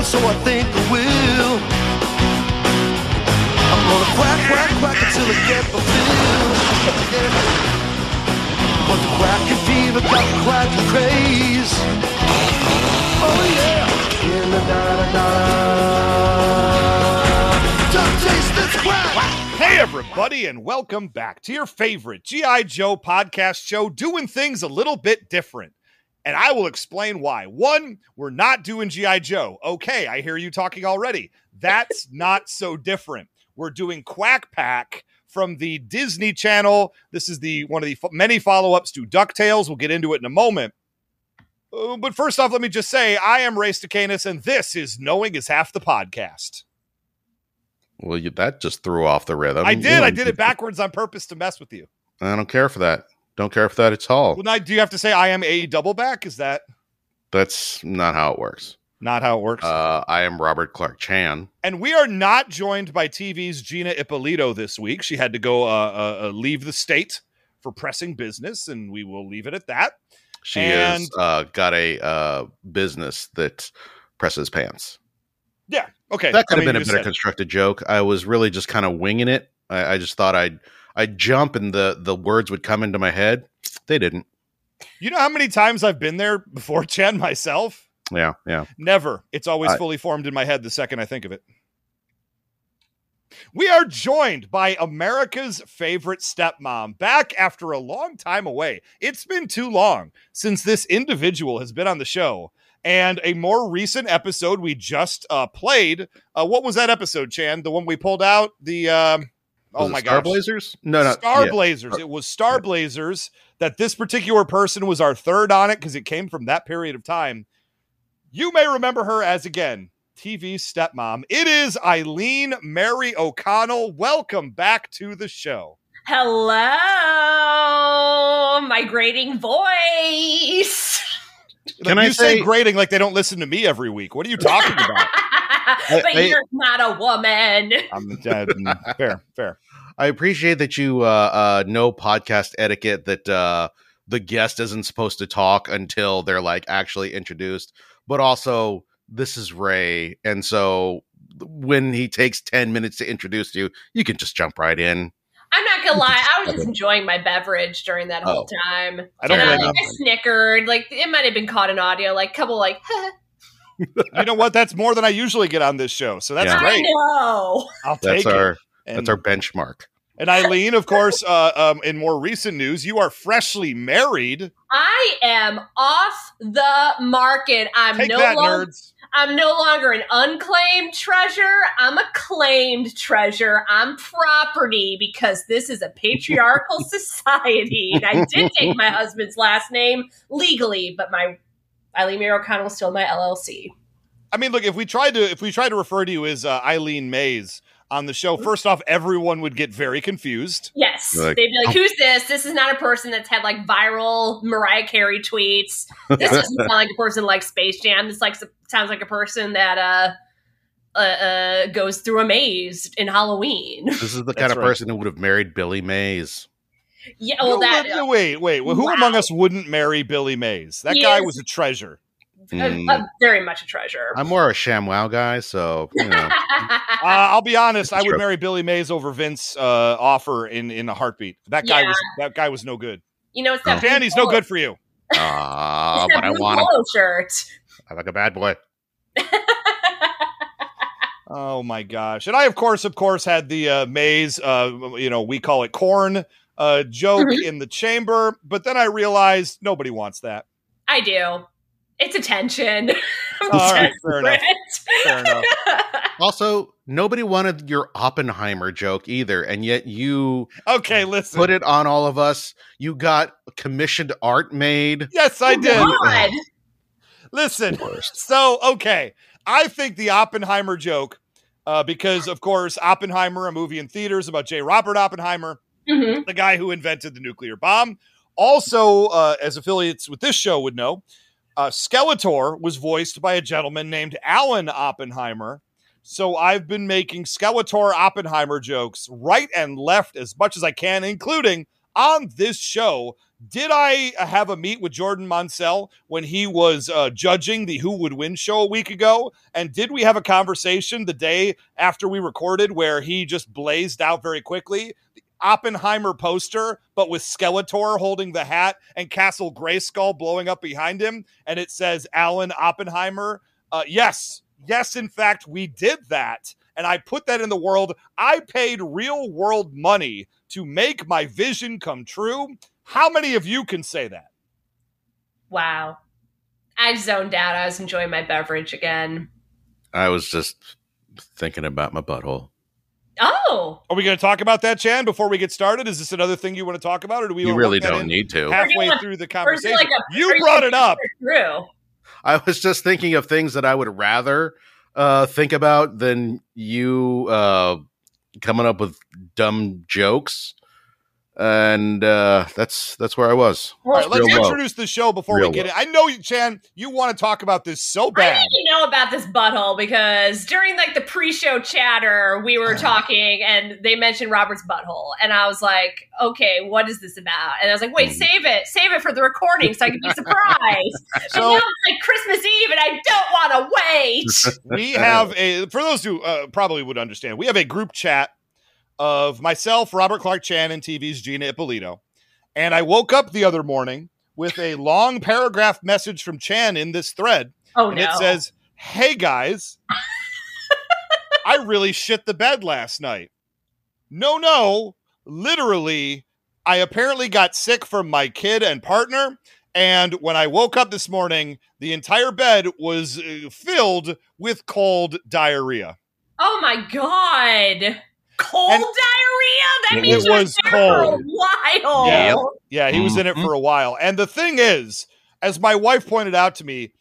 so I think I will. I'm gonna quack, quack, quack until I get my fill. But the quacking fever got quacking craze. Oh yeah. In the da da da. Hey, everybody, and welcome back to your favorite G.I. Joe podcast show, doing things a little bit different. And I will explain why. One, we're not doing G.I. Joe. Okay, I hear you talking already. That's not so different. We're doing Quack Pack from the Disney Channel. This is the one of the f- many follow-ups to DuckTales. We'll get into it in a moment. Uh, but first off, let me just say I am Ray Stacanus, and this is Knowing is Half the Podcast. Well, you, that just threw off the rhythm. I You did. I did it backwards on purpose to mess with you. I don't care for that. Don't care for that at all. Well, now, do you have to say I am a double back? Is that That's not how it works. not how it works? Uh, I am Robert Clark Chan. and we are not joined by TV's Gina Ippolito this week. She had to go uh, uh, uh, leave the state for pressing business, and we will leave it at that. She And- has uh, got a uh, business that presses pants. Yeah. Okay. That could I have mean, been a better constructed joke. I was really just kind of winging it. I, I just thought I'd I'd jump and the the words would come into my head. They didn't. You know how many times I've been there before, Chan, myself? Yeah, yeah. Never. It's always I- fully formed in my head the second I think of it. We are joined by America's favorite stepmom back after a long time away. It's been too long since this individual has been on the show. And a more recent episode we just uh, played. Uh, what was that episode, Chan? The one we pulled out? The um, Oh was it my Star god, Blazers? No, no. Star yeah. Blazers. It was Star Blazers that this particular person was our third on it because it came from that period of time. You may remember her as again TV's stepmom. It is Eileen Mary O'Connell. Welcome back to the show. Hello, my grating voice. Can Like, I you say, say- grading like they don't listen to me every week? What are you talking about? but I- you're not a woman. I'm uh, fair, fair. I appreciate that you uh, uh, know podcast etiquette that uh, the guest isn't supposed to talk until they're like actually introduced, but also this is Ray, and so when he takes ten minutes to introduce you, you can just jump right in. I'm not gonna lie, I was just enjoying my beverage during that whole Oh. time. I don't and I, like, I snickered. Like it might have been caught in audio, like couple like You know what? That's more than I usually get on this show, so that's Yeah. I great. know. I'll That's take our it. that's our benchmark. And Eileen, of course, uh, um, in more recent news, you are freshly married. I am off the market. I'm Take no that, longer nerds. I'm no longer an unclaimed treasure. I'm a claimed treasure. I'm property because this is a patriarchal society. And I did take my husband's last name legally, but my Eileen Mary O'Connell is still my LLC. I mean, look, if we tried to if we tried to refer to you as uh, Eileen Mays on the show, first off, everyone would get very confused. Yes. Like- They'd be like, who's this? This is not a person that's had like viral Mariah Carey tweets. This doesn't sound like a person like Space Jam. This like sounds like a person that uh, uh, uh goes through a maze in Halloween. This is the That's kind of right. person who would have married Billy Mays. Yeah, well, No, that wait, wait, wait, wait. Who Wow. among us wouldn't marry Billy Mays? That He guy is- was a treasure. uh, Mm. uh, very much a treasure. I'm more a ShamWow guy, so you know. Uh, I'll be honest. I would marry Billy Mays over Vince uh, Offer in in a heartbeat. That guy Yeah. was that guy was no good. you know, it's that Dan, he's no good for you. Ah, it's but I blue want him. polo shirt. I like a bad boy. Oh my gosh! And I, of course, of course, had the uh, Mays. Uh, you know, we call it corn uh, joke Mhm. in the chamber, but then I realized nobody wants that. I do. It's attention. I'm All right, fair enough. Fair enough. Also, nobody wanted your Oppenheimer joke either, and yet you Okay, listen. put it on all of us. You got commissioned art made. yes, I did. God. Listen. So, okay, I think the Oppenheimer joke, uh, because of course, Oppenheimer, a movie in theaters about J. Robert Oppenheimer, Mhm. the guy who invented the nuclear bomb. Also, uh, as affiliates with this show would know, uh, Skeletor was voiced by a gentleman named Alan Oppenheimer. So I've been making Skeletor Oppenheimer jokes right and left as much as I can, including on this show, did I have a meet with Jordan Monsell when he was uh, judging the Who Would Win show a week ago? And did we have a conversation the day after we recorded where he just blazed out very quickly? The Oppenheimer poster, but with Skeletor holding the hat and Castle Grayskull blowing up behind him, and it says Alan Oppenheimer. Uh, yes, yes, in fact, we did that. And I put that in the world. I paid real world money to make my vision come true. How many of you can say that? Wow. I zoned out. I was enjoying my beverage again. I was just thinking about my butthole. Oh, Are we going to talk about that, Chan, before we get started? Is this another thing you want to talk about, or do we You really don't need to. halfway Or through the or is it conversation? like a- you or is brought it up. true. I was just thinking of things that I would rather uh, think about than you uh, coming up with dumb jokes, and uh, that's that's where I was. All right, let's Real low. introduce the show before Real we get low. in. I know, Chan, you want to talk about this so bad. I bad. need to know about this butthole because during like the pre-show chatter, we were talking and they mentioned Robert's butthole, and I was like, "Okay, what is this about?" And I was like, "Wait, Mm. save it, save it for the recording so I can be surprised." and So- now it's like Christmas Eve, and I don't want to wait. we have a for those who uh, probably would understand we have a group chat of myself robert clark chan and tv's gina ippolito. And i woke up the other morning with a long paragraph message from chan in this thread. Oh and no! it says hey guys. I really shit the bed last night. No no. Literally i apparently got sick from my kid and partner. And when i woke up this morning the entire bed was uh, filled with cold diarrhea. Oh my god! Cold And- diarrhea. That It means you were was there for a cold. while. Yeah. Yeah, he was in it Mhm. for a while. And the thing is, as my wife pointed out to me,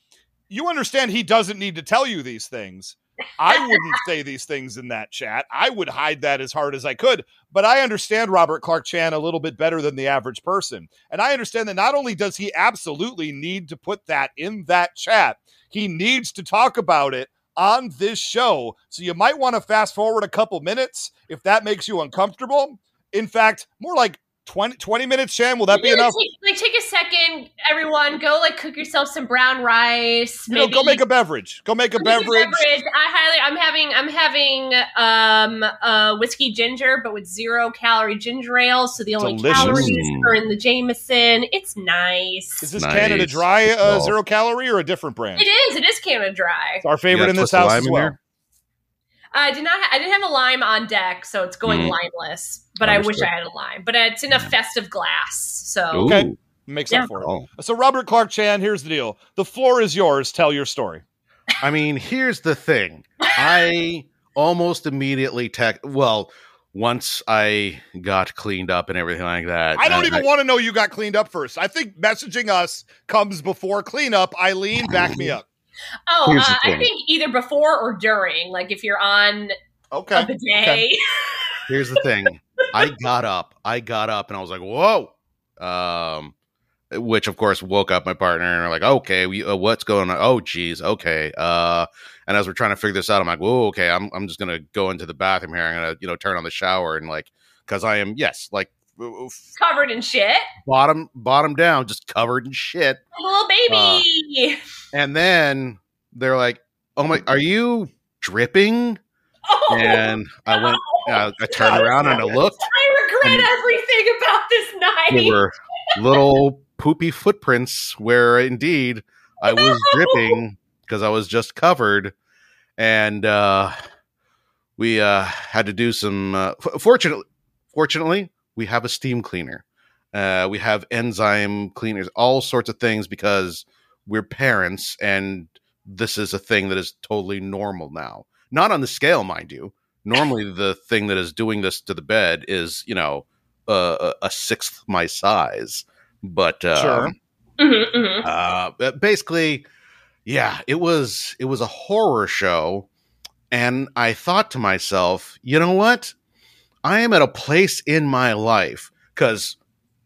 you understand he doesn't need to tell you these things. I wouldn't say these things in that chat. I would hide that as hard as I could. But I understand Robert Clark Chan a little bit better than the average person. And I understand that not only does he absolutely need to put that in that chat, he needs to talk about it on this show. So you might want to fast forward a couple minutes if that makes you uncomfortable. In fact, more like 20, 20 minutes, Chan. Will that be enough? Take, like, take a second, everyone. Go like cook yourself some brown rice. You know, go make a beverage. Go make a Go make beverage. I highly. I'm having. I'm having um uh whiskey ginger, but with zero calorie ginger ale. So the only Delicious. calories Mm. are in the Jameson. It's nice. Is this Nice. Canada Dry uh, zero calorie or a different brand? it is. It is Canada Dry. It's our favorite You in this house as well. here? I did not. Ha- I didn't have a lime on deck, so it's going Mm. limeless. But I wish I had a lime. But it's in a festive glass. So Okay. Ooh. Makes Yeah. up for it. Oh. So, Robert Clark Chan, here's the deal. The floor is yours. Tell your story. I mean, here's the thing. I almost immediately tech. Well, once I got cleaned up and everything like that, I don't I- even want to know you got cleaned up first. I think messaging us comes before cleanup. Eileen, back me up. Oh, uh, I think either before or during. Like if you're on Okay. a bidet. Okay. Here's the thing. I got up. I got up and I was like, "Whoa!" Um, which of course woke up my partner and are like, "Okay, we, uh, what's going on?" Oh, geez, okay. Uh, and as we're trying to figure this out, I'm like, "Whoa, okay. I'm I'm just gonna go into the bathroom here. I'm gonna you know turn on the shower and like because I am yes like f- covered in shit. bottom bottom down, just covered in shit." Little baby. And then they're like, "Oh my, are you dripping?" oh, And I went, uh, I turned around and I looked. I regret everything about this night. There were little poopy footprints where indeed I was dripping because I was just covered, and uh, we uh, had to do some. Uh, f- fortunately, fortunately, we have a steam cleaner. Uh, we have enzyme cleaners, all sorts of things because we're parents, and this is a thing that is totally normal now. Not on the scale, mind you. Normally, the thing that is doing this to the bed is, you know, uh, a a sixth my size. But um, Sure. Mhm, mhm. uh, but basically, yeah, it was it was a horror show, and I thought to myself, you know what? I am at a place in my life because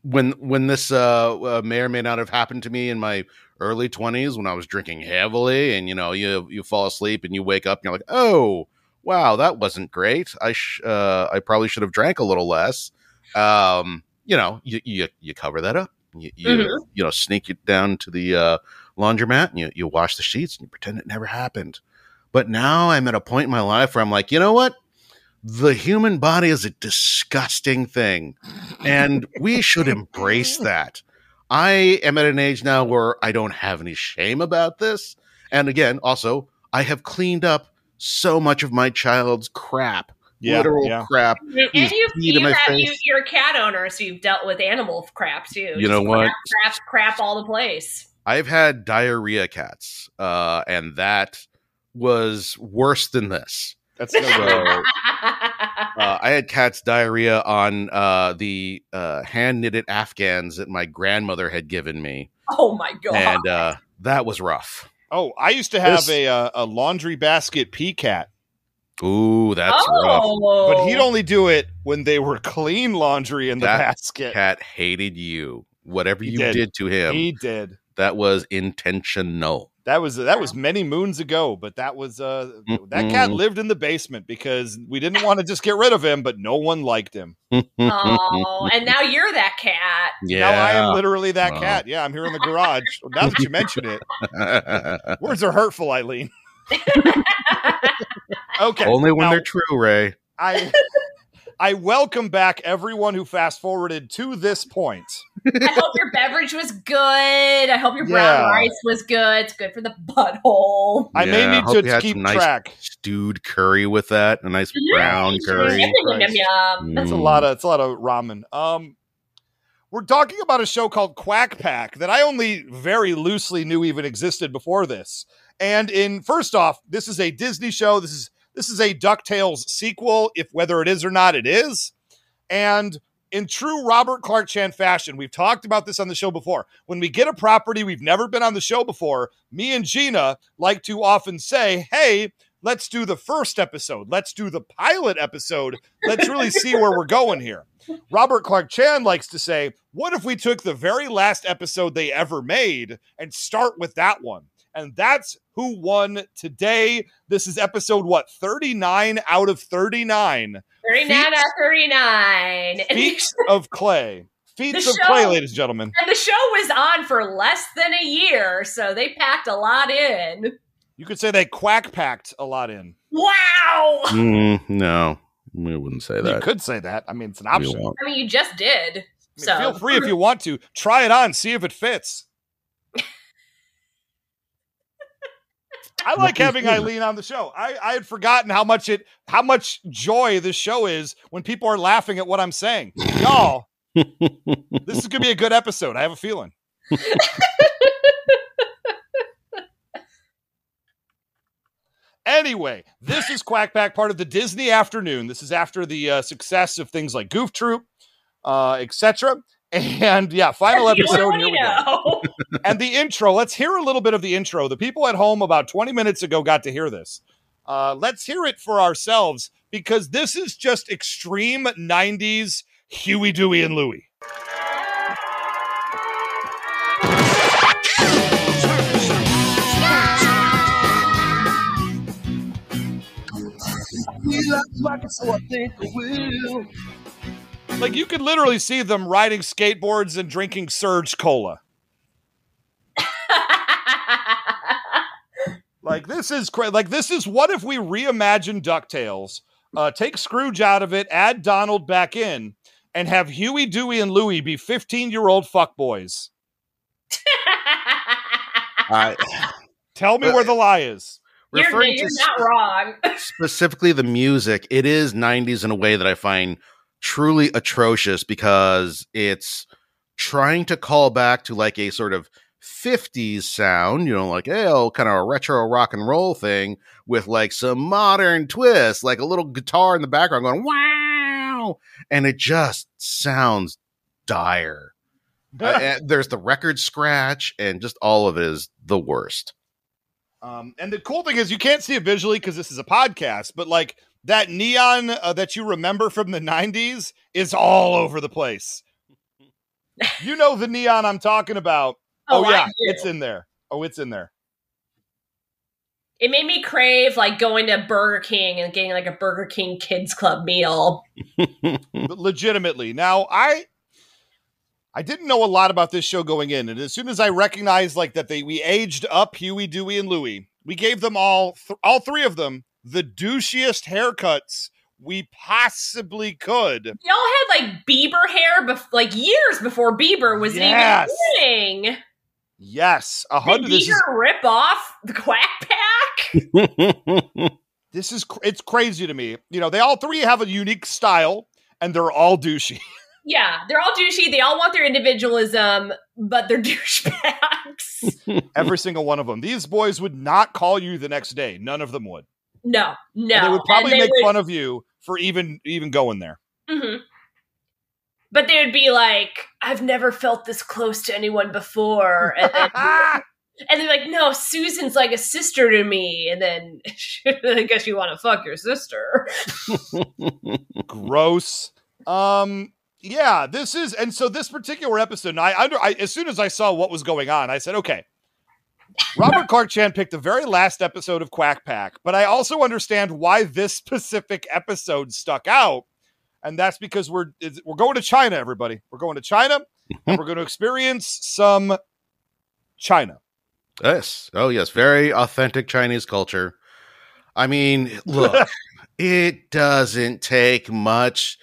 when when this uh, uh, may or may not have happened to me in my early twenties when I was drinking heavily, and you know you you fall asleep and you wake up and you're like, oh wow, that wasn't great. I sh- uh, I probably should have drank a little less. Um, you know, you you, you cover that up. You you, Mhm. you know sneak it down to the uh, laundromat and you you wash the sheets and you pretend it never happened. But now I'm at a point in my life where I'm like, you know what? The human body is a disgusting thing, and we should embrace that. I am at an age now where I don't have any shame about this. And again, also, I have cleaned up so much of my child's crap, Yeah, literal yeah. crap. And He's you, peed in you my have you, face. you're a cat owner, so you've dealt with animal crap too. You know what? Crap, crap, crap all the place. I've had diarrhea cats, uh, and that was worse than this. That's no So, good. Uh, I had cats diarrhea on uh, the uh, hand knitted Afghans that my grandmother had given me, oh my god! and uh, that was rough. Oh, I used to have This- a uh, a laundry basket pea cat, Ooh, that's rough. oh, but he'd only do it when they were clean laundry in the That basket. Cat hated you. Whatever He you did. did. to him, He did. that was intentional. That was that was many moons ago, but that was uh that cat lived in the basement because we didn't want to just get rid of him, but no one liked him. oh, and now you're that cat. yeah. Now I am literally that Wow. cat. Yeah, I'm here in the garage. now that you mention it, words are hurtful, Eileen. Okay, Only when now- they're true, Ray. I I welcome back everyone who fast forwarded to this point. I hope your beverage was good. I hope your brown Yeah. rice was good. It's good for the butthole. I may Yeah, need hope to had keep some nice track. Stewed curry with that, a nice brown curry. Yum, yum, yum, yum. That's a lot of it's a lot of ramen. Um, we're talking about a show called Quack Pack that I only very loosely knew even existed before this. And in first off, this is a Disney show. This is this is a Ducktales sequel. If whether it is or not, it is. And in true Robert Clark Chan fashion, we've talked about this on the show before. When we get a property we've never been on the show before, me and Gina like to often say, "Hey." Let's do the first episode. Let's do the pilot episode. Let's really see where we're going here. Robert Clark Chan likes to say, What if we took the very last episode they ever made and start with that one? And that's who won today. This is episode, what, 39 out of 39. 39 Feet- out of 39. And, Feats of clay. Feats The of clay, ladies and gentlemen. and the show was on for less than a year, so they packed a lot in. You could say they quack packed a lot in. Wow! Mm, no, we wouldn't say that. You could say that. I mean, it's an option. I mean, you just did. mean, So feel free if you want to. Try it on, see if it fits. I like having Eileen on the show. I, I had forgotten how much it how much joy this show is when people are laughing at what I'm saying. Y'all, this is gonna be a good episode. I have a feeling. Anyway, this is Quack Pack, part of the Disney Afternoon. This is after the uh, success of things like Goof Troop, uh, etc. And yeah, final episode. Here we go and the intro. Let's hear a little bit of the intro. The people at home about 20 minutes ago got to hear this. Uh, let's hear it for ourselves because this is just extreme 90s Huey, Dewey, and Louie. Like you could literally see them riding skateboards and drinking Surge Cola. Like this is cra- like this is what if we reimagine Ducktales, uh, take Scrooge out of it, add Donald back in, and have Huey, Dewey, and Louie be fifteen-year-old fuckboys. I, Tell me where the lie is. you're referring you're to not wrong. specifically the music, it is 90s in a way that I find truly atrocious because it's trying to call back to like a sort of 50s sound, you know, like, hey, oh, kind of a retro rock and roll thing with like some modern twist, like a little guitar in the background going, wow. And it just sounds dire. Uh, there's the record scratch, and just all of it is the worst. Um, and the cool thing is you can't see it visually because this is a podcast, but like that neon uh, that you remember from the 90s is all over the place. you know the neon I'm talking about. Oh, I yeah, it's in there. Oh, it's in there. It made me crave like going to Burger King and getting like a Burger King Kids Club meal. Legitimately. Now, I I didn't know a lot about this show going in, and as soon as I recognized like that they we aged up Huey, Dewey, and Louie, we gave them all th- all three of them the douchiest haircuts we possibly could. Y'all had like Bieber hair, bef- like years before Bieber was Yes. even winning. Yes, a hundred. This is Bieber rip off the Quack Pack? this is cr- it's crazy to me. You know, they all three have a unique style, and they're all douchey. yeah, they're all douchey. They all want their individualism, but they're douchebags. Every single one of them. These boys would not call you the next day. None of them would. No, no. And they would probably they make would- fun of you for even even going there. Mhm. But they would be like, I've never felt this close to anyone before. And then, and they're like, no, Susan's like a sister to me. And then I guess you want to fuck your sister. Gross. Um. Yeah, this is, and so this particular episode, I under, I, as soon as I saw what was going on, I said, okay. Robert Clark Chan picked the very last episode of Quack Pack, but I also understand why this specific episode stuck out, and that's because we're we're going to China, everybody. We're going to China, and we're going to experience some China. Yes. Oh, yes. Very authentic Chinese culture. I mean, look, it doesn't take much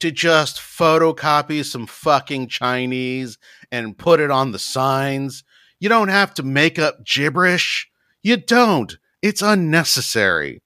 to just photocopy some fucking Chinese and put it on the signs. You don't have to make up gibberish. You don't. It's unnecessary.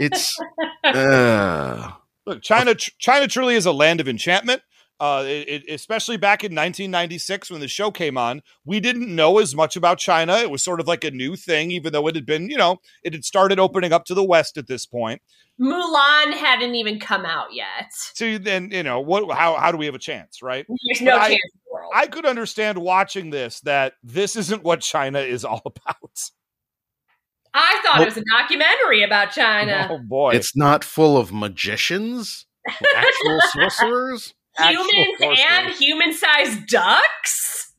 It's uh, Look, China, China truly is a land of enchantment. Uh, it, it- especially back in 1996 when the show came on, we didn't know as much about China. It was sort of like a new thing, even though it had been, you know, it had started opening up to the West at this point. Mulan hadn't even come out yet. So then, you know, what? How how do we have a chance, right? There's no But I- chance in the world. I could understand watching this that this isn't what China is all about. I thought Well- it was a documentary about China. Oh boy, it's not full of magicians, actual sorcerers. Actual Humans and human-sized ducks.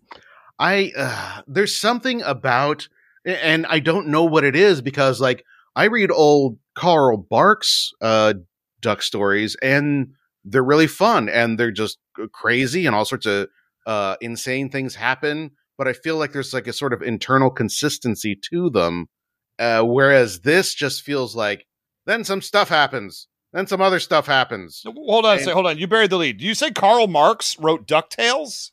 I uh, there's something about, and I don't know what it is because like I read old Carl Barks uh, duck stories, and they're really fun, and they're just crazy, and all sorts of uh, insane things happen. But I feel like there's like a sort of internal consistency to them, uh, whereas this just feels like then some stuff happens, then some other stuff happens. hold on a and- second. Hold on. You buried the lead. Do you say Karl Marx wrote Ducktales?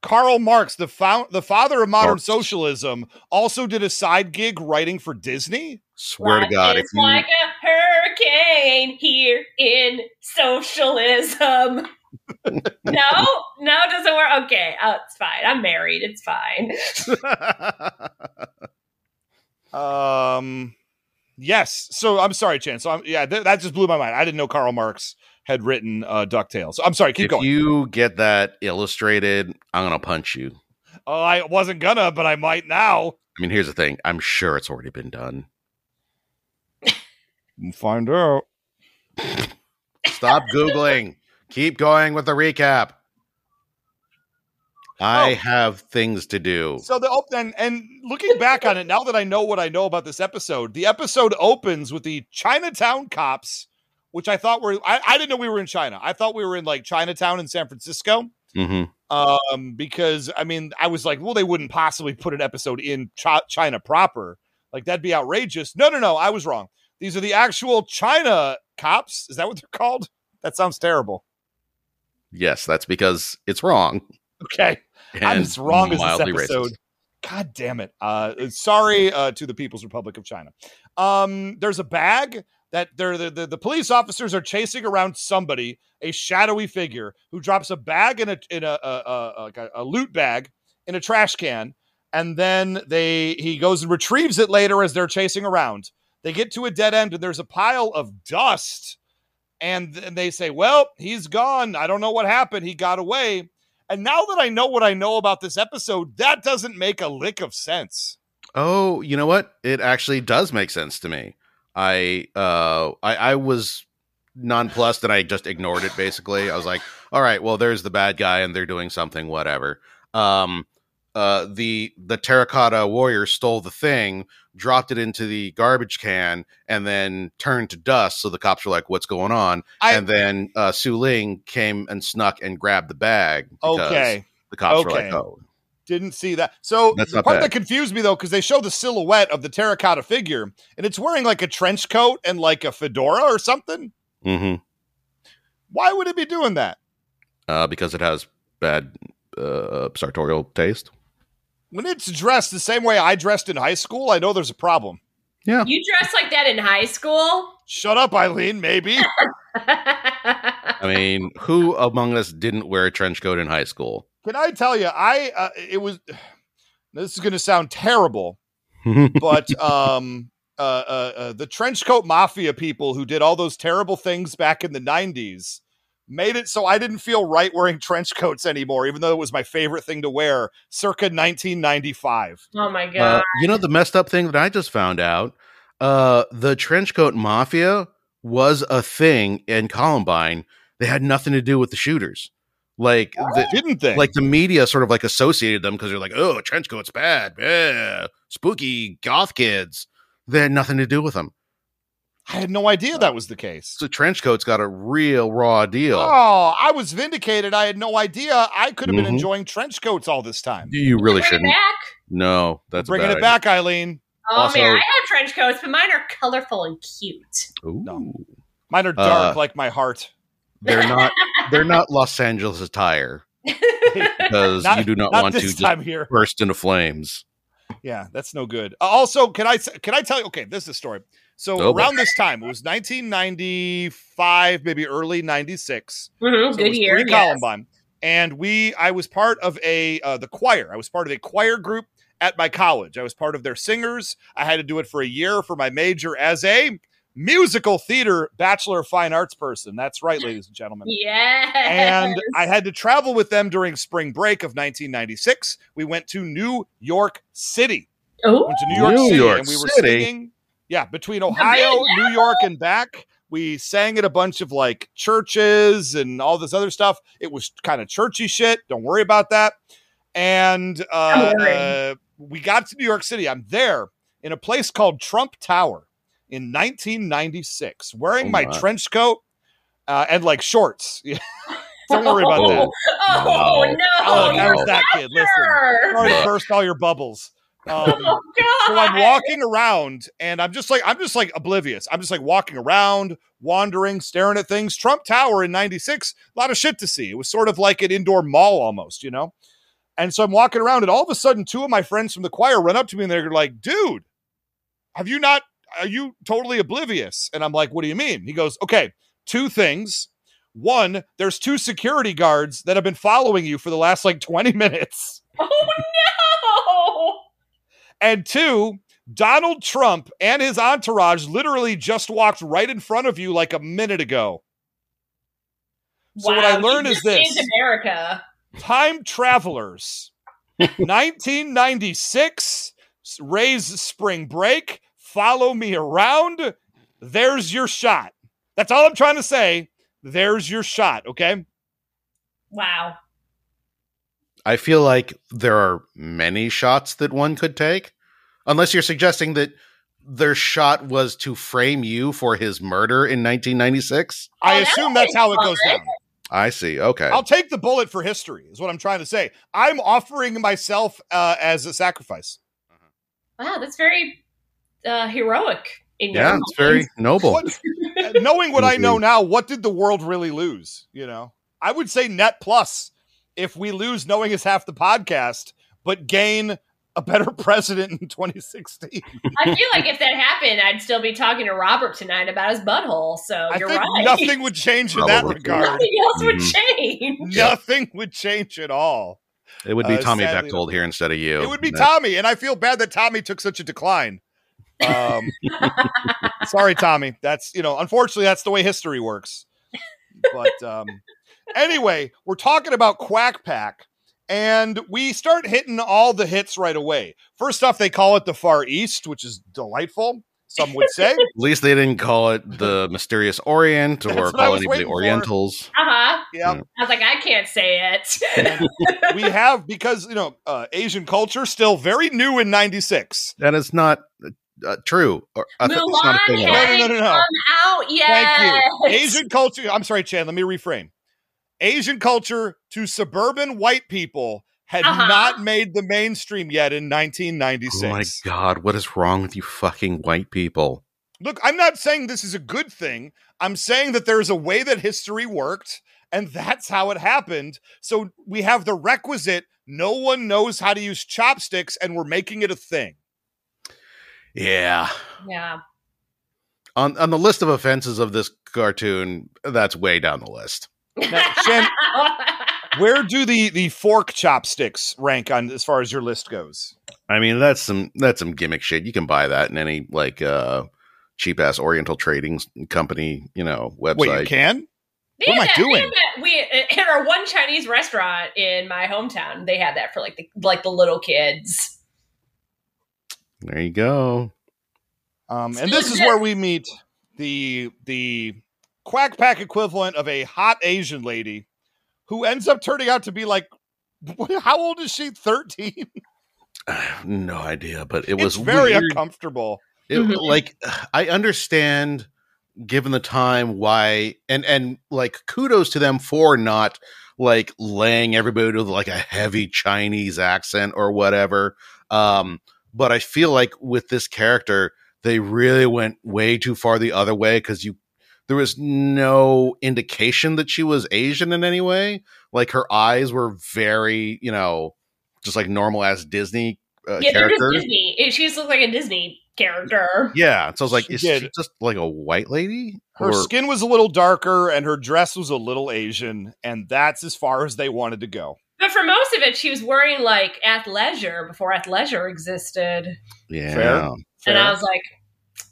Karl Marx, the found, the father of modern Marx. socialism, also did a side gig writing for Disney. Swear to God, if it's you like a hurricane here in socialism. No, no, it doesn't work. Okay, oh, it's fine. I'm married. It's fine. Um, yes. So I'm sorry, Chan. So I'm, yeah, th- that just blew my mind. I didn't know Karl Marx had written uh, Ducktales. So I'm sorry. Keep if going. you get that illustrated, I'm gonna punch you. oh, I wasn't gonna, but I might now. I mean, here's the thing. I'm sure it's already been done. We'll find out. Stop Googling. Keep going with the recap. I Oh. have things to do. So the open and and looking back on it now that I know what I know about this episode, the episode opens with the Chinatown cops, which I thought were I, I didn't know we were in China. I thought we were in like Chinatown in San Francisco. hmm Um, because I mean, I was like, well, they wouldn't possibly put an episode in Chi- China proper. Like that'd be outrageous. No, no, no, I was wrong. These are the actual China cops. Is that what they're called? That sounds terrible. Yes, that's because it's wrong. Okay. And I'm as wrong as this episode. racist. God damn it. Uh, sorry uh, to the People's Republic of China. Um, there's a bag that they're, the, the, the police officers are chasing around somebody, a shadowy figure who drops a bag in a in a, a, a, a, a loot bag in a trash can, and then they he goes and retrieves it later as they're chasing around. They get to a dead end and there's a pile of dust, and then they say, "Well, he's gone. I don't know what happened. He got away." And now that I know what I know about this episode, that doesn't make a lick of sense. Oh, you know what? It actually does make sense to me. I uh I, I was nonplussed and I just ignored it basically. I was like, all right, well there's the bad guy and they're doing something, whatever. Um uh, the the terracotta warrior stole the thing, dropped it into the garbage can, and then turned to dust. So the cops were like, "What's going on?" I- and then uh, Su Ling came and snuck and grabbed the bag. Okay. the cops were Okay. like, "Oh, Didn't see that. So That's the part bad. that confused me though, because they show the silhouette of the terracotta figure, and it's wearing like a trench coat and like a fedora or something. hmm Why would it be doing that? uh, because it has bad uh, sartorial taste." When it's dressed the same way I dressed in high school, I know there's a problem. Yeah, You dressed like that in high school? Shut up, Eileen. Maybe. I mean, who among us didn't wear a trench coat in high school? Can I tell you? I uh, it was. This is going to sound terrible, but um, uh, uh, uh, the trench coat mafia people who did all those terrible things back in the '90s made it so I didn't feel right wearing trench coats anymore, even though it was my favorite thing to wear, circa 1995. oh my Uh, god. you know the messed up thing that I just found out? Uh, the trench coat mafia was a thing in Columbine. They had nothing to do with the shooters. Like the, Didn't they? like the media sort of like associated them because they're like, oh, trench coat's bad, yeah, spooky goth kids. They had nothing to do with them. I had no idea that was the case. So trench coat's got a real raw deal. Oh, I was vindicated. I had no idea. I could have been Mhm. enjoying trench coats all this time. You really Bring shouldn't. back. No, that's a Bringing bad it back, Eileen. Oh Also- man, I have trench coats, but mine are colorful and cute. idea. Ooh. No. Mine are dark Uh, like my heart. They're not. They're not Los Angeles attire because Not- you do not, Not want to this just time here. burst into flames. Yeah, that's no good. Uh, also, can I s- can I tell you? Okay, this is a story. So Oh, boy. around this time, it was 1995, maybe early 96. Mhm, So it good was year. pre yes. Columbine, and we I was part of a uh, the choir. I was part of a choir group at my college. I was part of their singers. I had to do it for a year for my major as a musical theater bachelor of fine arts person. That's right, ladies and gentlemen. Yes. and I had to travel with them during spring break of 1996. We went to New York City. oh, Went to New York New City, York and we were City? singing. Yeah, between Ohio, New York, and back. We sang at a bunch of like churches and all this other stuff. It was kind of churchy shit. Don't worry about that. And uh, uh, we got to New York City. I'm there in a place called Trump Tower in 1996, wearing Oh my my. trench coat uh, and like shorts. Don't worry about that. Oh No. no! Oh, you're there's that kid. Listen, better. sorry to burst all your bubbles. Um, Oh god! so I'm walking around and I'm just like I'm just like oblivious. I'm just like walking around, wandering, staring at things. Trump Tower in 96, a lot of shit to see. It was sort of like an indoor mall almost, you know? And so I'm walking around and all of a sudden two of my friends from the choir run up to me and they're like, "Dude, have you not are you totally oblivious?" And I'm like, "What do you mean?" He goes, "Okay, two things. One, there's two security guards that have been following you for the last like 20 minutes." Oh And two, Donald Trump and his entourage literally just walked right in front of you like a minute ago. no! So what I learned is this. America. Time travelers, 1996, Ray's spring break, follow me around. There's your shot. That's all I'm trying to say. There's your shot, okay? Wow. I feel like there are many shots that one could take, unless you're suggesting that their shot was to frame you for his murder in 1996. I Oh, that assume that's how it goes down. I see. Okay. I'll take the bullet for history, is what I'm trying to say. I'm offering myself uh, as a sacrifice. Wow, that's very uh, heroic. In yeah, it's very noble. What, knowing what I know now, what did the world really lose? You know, I would say net plus if we lose knowing is half the podcast, but gain a better president in 2016. I feel like if that happened, I'd still be talking to Robert tonight about his butthole. So I you're think right. nothing would change in that regard. Nothing else would Mhm. change. Nothing would change at all. It would be Uh, Tommy sadly, Bechtold here instead of you. It would be That- Tommy, and I feel bad that Tommy took such a decline. Um, sorry, Tommy. That's you know, unfortunately, that's the way history works. But um, anyway, we're talking about Quack Pack, and we start hitting all the hits right away. First off, they call it the Far East, which is delightful. some would say. At least they didn't call it the Mysterious Orient or call was anybody. Orientals. Uh huh. Yeah. I was like, I can't say it. we have because you know uh, Asian culture still very new in '96. That is not uh, true. Or, I thought it's not a Mulan thing at all. No, hadn't no, no, no, no. come out yet. Thank you. Asian culture. I'm sorry, Chan. Let me reframe. Asian culture to suburban white people had Uh-huh. not made the mainstream yet in 1996. Oh my god, what is wrong with you fucking white people? Look, I'm not saying this is a good thing. I'm saying that there's a way that history worked, and that's how it happened. So we have the requisite no one knows how to use chopsticks, and we're making it a thing. Yeah. Yeah. On on the list of offenses of this cartoon, that's way down the list. Now, Chan, where do the the fork chopsticks rank on as far as your list goes? I mean, that's some that's some gimmick shit. You can buy that in any like uh cheap ass Oriental trading company, you know, website. Wait, you can? They What am had I doing? that- we at our one Chinese restaurant in my hometown, they had that for like the like the little kids. There you go. Um, and this is where we meet the the quack pack equivalent of a hot Asian lady who ends up turning out to be like how old is she? 13? I have no idea, but it was very weird. uncomfortable. It, Mhm. Like I understand, given the time, why and and like kudos to them for not like laying everybody with like a heavy Chinese accent or whatever. Um, but I feel like with this character, they really went way too far the other way because you there was no indication that she was Asian in any way. Like her eyes were very, you know, just like normal ass Disney uh, yeah, they're just characters. Disney. It- She just looked like a Disney character. Yeah, so I was like, She is did. she just like a white lady? Her skin was a little darker and her dress was a little Asian, and that's as far as they wanted to go. But for most of it, she was wearing like athleisure before athleisure existed. yeah, Fair. And I was like,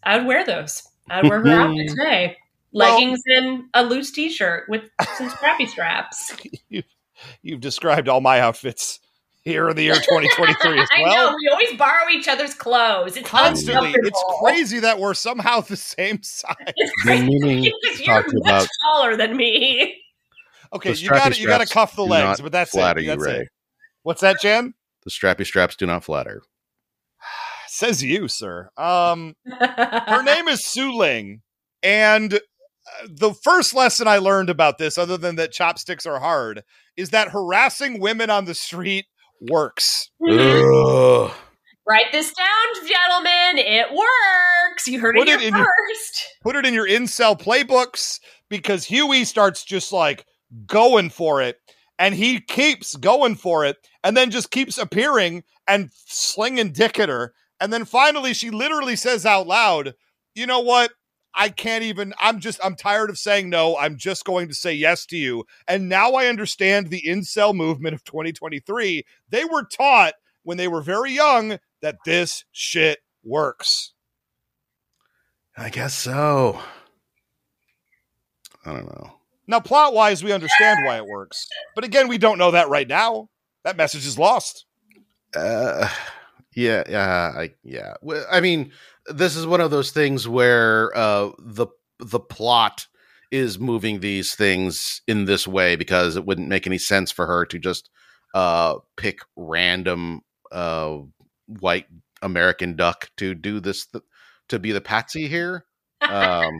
I would wear those. I would wear her outfit today. Well- Leggings and a loose t-shirt with some scrappy straps. You've described all my outfits here in the year 2023 as I well. know we always borrow each other's clothes. It's Constantly, it's crazy that we're somehow the same size. It's crazy meaning because you're talk to you much about- taller than me. Okay, you gotta you got to cuff the legs, but that's flatter it. you, That's Ray. it. What's that, Jan? The strappy straps do not flatter. Says you, sir. Um, her name is Su Ling, and the first lesson I learned about this, other than that chopsticks are hard, is that harassing women on the street works. Ugh. Write this down, gentlemen. It works. You heard Put it it here in your- first. Put it in your incel playbooks because Huey starts just like going for it, and he keeps going for it, and then just keeps appearing and slinging dick at her, and then finally she literally says out loud, "You know what? I can't even. I'm just. I'm tired of saying no. I'm just going to say yes to you." And now I understand the incel movement of 2023. They were taught when they were very young that this shit works. I guess so. I don't know. Now, plot wise, we understand why it works. But again, we don't know that right now. That message is lost. Uh, yeah, yeah, I, yeah. I mean, this is one of those things where uh, the the plot is moving these things in this way because it wouldn't make any sense for her to just uh, pick random uh, white American duck to do this th- to be the patsy here. Um,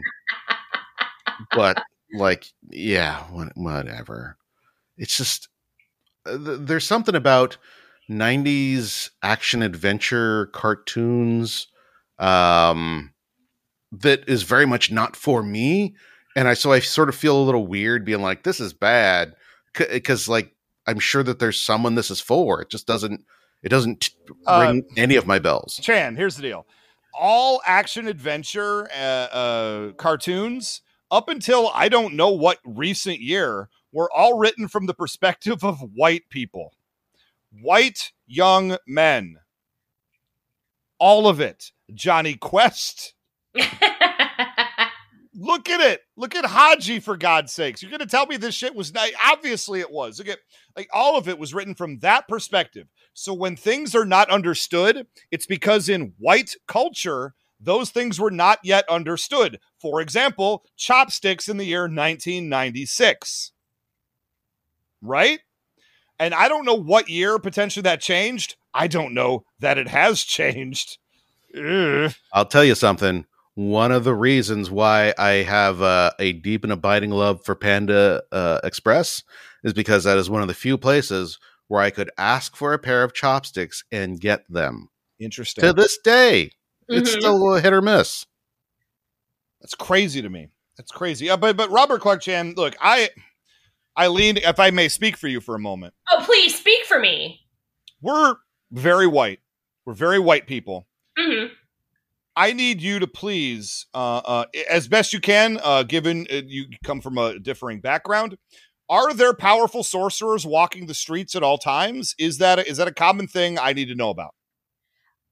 but like, yeah, whatever. It's just uh, th- there's something about 90s action adventure cartoons um that is very much not for me. And i so i sort of feel a little weird being like this is bad because like i'm sure that there's someone this is for. It just doesn't it doesn't Uh, ring any of my bells. Chan, here's the deal. All action adventure uh, uh, cartoons, up until I don't know what recent year, were all written from the perspective of white people, white young men. All of it. Jonny Quest. Look at it. Look at Hadji for God's sakes. You're going to tell me this shit was not Obviously it was. Look at like all of it was written from that perspective. So when things are not understood, it's because in white culture, those things were not yet understood. For example, chopsticks in the year 1996. Right? And I don't know what year potentially that changed. I don't know that it has changed. Ugh. I'll tell you something. One of the reasons why I have uh, a deep and abiding love for Panda uh, Express is because that is one of the few places where I could ask for a pair of chopsticks and get them. Interesting. To this day, it's Mhm. still a hit or miss. That's crazy to me. That's crazy. Uh, but but Robert Clark Chan, look, I Eileen, if I may speak for you for a moment, Oh, please speak for me. we're very white. We're very white people. hmm I need you to please, uh, uh, as best you can, uh, given uh, you come from a differing background. Are there powerful sorcerers walking the streets at all times? Is that a, is that a common thing I need to know about?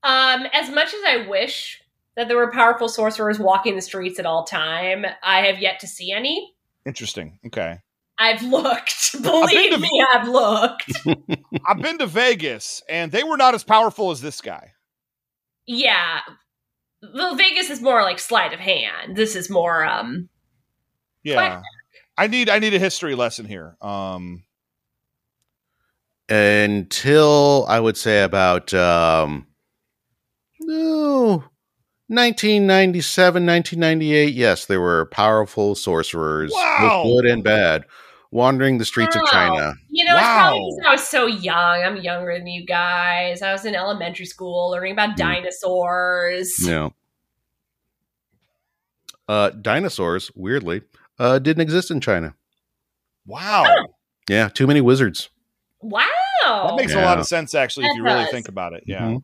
Um, as much as I wish that there were powerful sorcerers walking the streets at all time, I have yet to see any. Interesting. Okay. I've looked. been Believe to- me, I've looked. I've been to Vegas, and they were not as powerful as this guy. yeah. Well, Vegas is more like sleight of hand. This is more um Yeah. I need I need a history lesson here. Um, Until I would say about um, no, 1997, 1998. Yes, there were powerful sorcerers, Wow. both good and bad, wandering the streets of China. You know, it's probably because I was so young. I'm younger than you guys. I was in elementary school learning about Mm. dinosaurs. Yeah. Uh, dinosaurs, weirdly, uh, didn't exist in China. wow. Yeah, too many wizards. Wow. That makes a lot of sense, actually, if That you really think about it. Yeah. Mhm.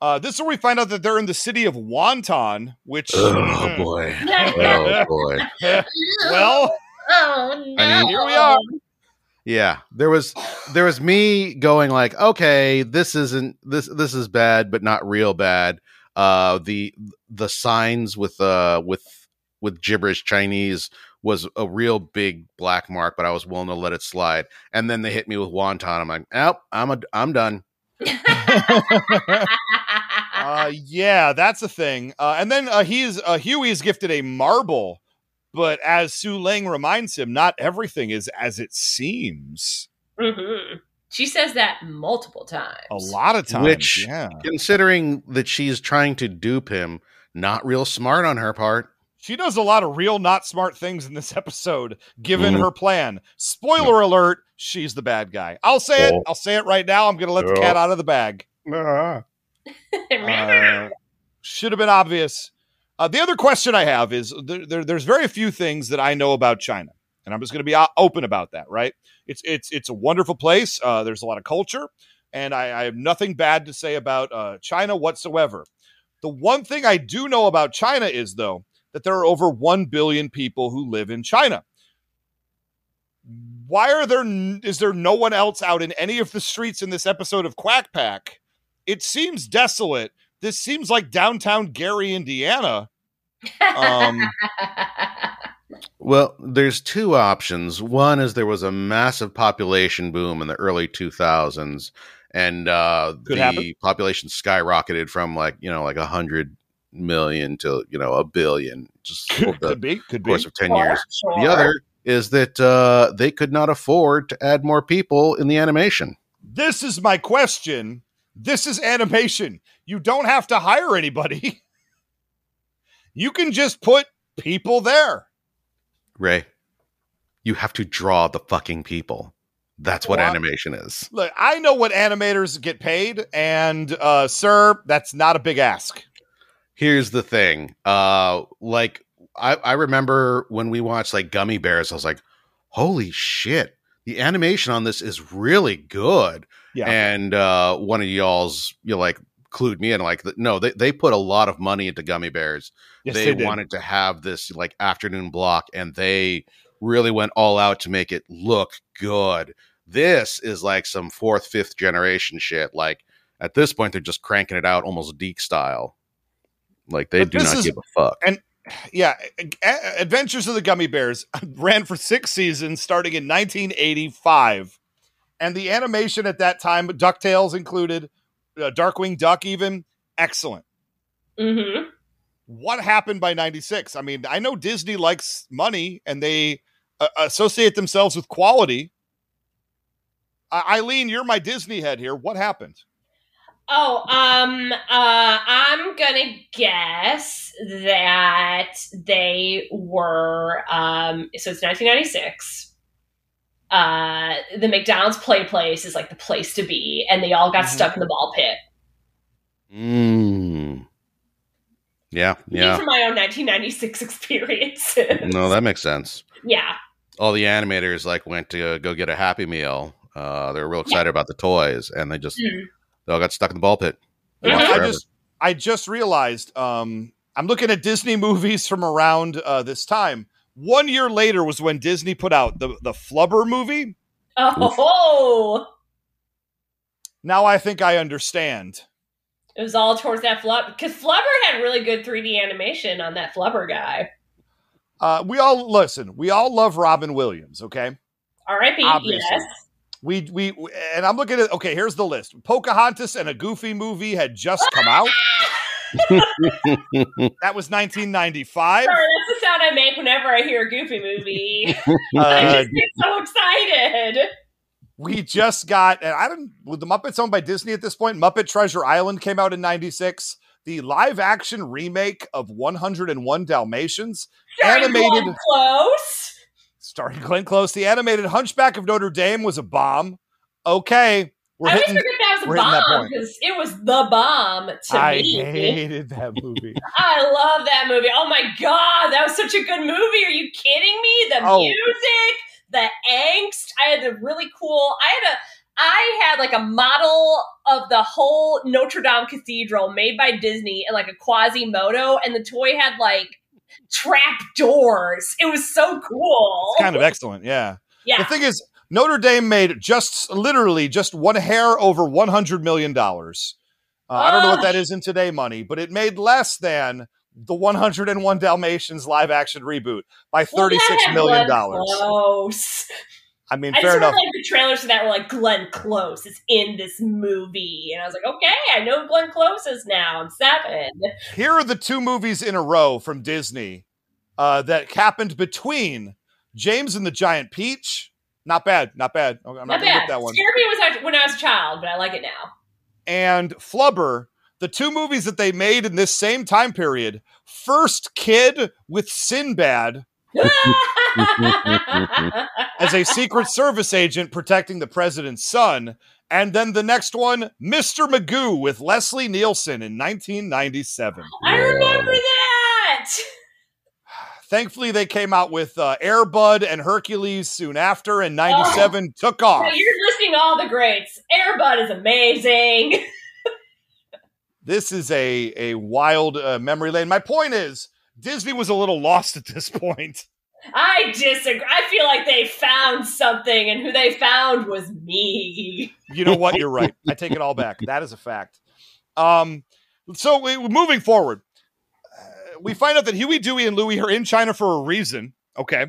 Uh, this is where we find out that they're in the city of Wonton, which. Oh boy. Oh boy. well, oh no. I mean, here we are. Yeah, there was there was me going like, okay, this isn't this this is bad, but not real bad. Uh, the the signs with uh with with gibberish Chinese was a real big black mark, but I was willing to let it slide. And then they hit me with wonton. I'm like, oh, I'm a I'm done. uh, yeah, that's the thing. Uh, and then uh, he's uh, Huey is gifted a marble, but as Su Ling reminds him, not everything is as it seems. Mhm. She says that multiple times. A lot of times, Which- yeah. Considering that she's trying to dupe him, not real smart on her part. She does a lot of real not smart things in this episode, given Mhm. her plan. Spoiler alert, she's the bad guy. I'll say it. Oh. I'll say it right now. I'm going to let the cat out of the bag. Uh, should have been obvious. Uh, the other question I have is there, there, there's very few things that I know about China, and I'm just going to be open about that. Right? It's it's it's a wonderful place. Uh, there's a lot of culture, and I, I have nothing bad to say about uh, China whatsoever. The one thing I do know about China is though that there are over one billion people who live in China. Why are there? Is there no one else out in any of the streets in this episode of Quack Pack? It seems desolate. This seems like downtown Gary, Indiana. Um, Well, there's two options. One is there was a massive population boom in the early 2000s, and uh, the happen. population skyrocketed from like you know like a hundred million to you know a billion just over the could be, could be. course of ten Sure, years. sure. The other is that uh, they could not afford to add more people in the animation. This is my question. This is animation. You don't have to hire anybody. You can just put people there. Ray, you have to draw the fucking people. That's what Well, animation is. Look, I know what animators get paid, and uh, sir, that's not a big ask. here's the thing uh like i i remember when we watched like Gummi Bears i was like holy shit the animation on this is really good Yeah. and uh one of y'all's you're like clued me in like no they, they put a lot of money into Gummi Bears. Yes, they, they, wanted to have this like afternoon block and they really went all out to make it look good. This is like some fourth fifth generation shit like at this point they're just cranking it out almost DiC style. Like they But do not is- give a fuck. And yeah, Adventures of the Gummi Bears ran for six seasons, starting in 1985, and the animation at that time, Ducktales included, uh, Darkwing Duck, even excellent. hmm what happened by 96? I mean, I know Disney likes money and they uh, associate themselves with quality. Uh, Eileen, you're my Disney head here. What happened? Oh, um, uh, I'm gonna guess that they were, um, so it's 1996. Uh, the McDonald's play place is like the place to be, and they all got Mhm. stuck in the ball pit. Mm. Yeah, Me yeah. From my own 1996 experiences. No, that makes sense. yeah. All the animators like went to go get a Happy Meal. Uh, they were real excited about the toys, and they just Mm. they all got stuck in the ball pit. They Mhm. I just I just realized um I'm looking at Disney movies from around uh, this time. One year later was when Disney put out the the Flubber movie. Oh, Now I think I understand. it was all towards that Flubber because Flubber had really good 3D animation on that Flubber guy. Uh, we all listen. We all love Robin Williams. Okay, R.I.P. Yes. we we and I'm looking at. Okay, here's the list. Pocahontas and a Goofy movie had just come out. That was 1995. Sorry, sound I make whenever I hear a Goofy movie. I Uh, just get so excited. we just got. And I don't. With the Muppets owned by Disney at this point, Muppet Treasure Island came out in '96. The live action remake of 101 Dalmatians, Starring Animated- Glenn Close. starring Glenn Close. The animated Hunchback of Notre Dame was a bomb. Okay, we're I always hitting. forget that was we're a hitting that bomb because it was the bomb to I me. I hated that movie. I love that movie. Oh my god, that was such a good movie. Are you kidding me? The Oh. music, the angst. I had the really cool. I had a. I had like a model of the whole Notre Dame Cathedral made by Disney and like a Quasimodo, and the toy had like trap doors. It was so cool. It's kind of excellent. Yeah. Yeah. The thing is, Notre Dame made just literally just one hair over one hundred million dollars. Uh, I don't know what that is in today money, but it made less than the 101 Dalmatians live action reboot by Well, thirty six had million dollars. Close. I mean, I fair enough. like the trailers for that were like Glenn Close is in this movie, and I was like, okay, I know Glenn Close is now. I'm seven. Here are the two movies in a row from Disney uh, that happened between James and the Giant Peach. Not bad, not bad. I'm not, Not gonna bad. get that one. Scared me was when I was a child, but I like it now. and Flubber, the two movies that they made in this same time period. First Kid with Sinbad as a Secret Service agent protecting the president's son. And then the next one, Mr. Magoo with Leslie Nielsen in 1997. I remember that. Thankfully, they came out with uh, Airbud and Hercules soon after, and 97 took off. Now you're listing all the greats. Airbud is amazing. This is a, a wild uh, memory lane. My point is, Disney was a little lost at this point. I disagree. I feel like they found something, and who they found was me. You know what? You're right. I take it all back. That is a fact. Um, so we, moving forward, we find out that Huey, Dewey, and Louie are in China for a reason. Okay.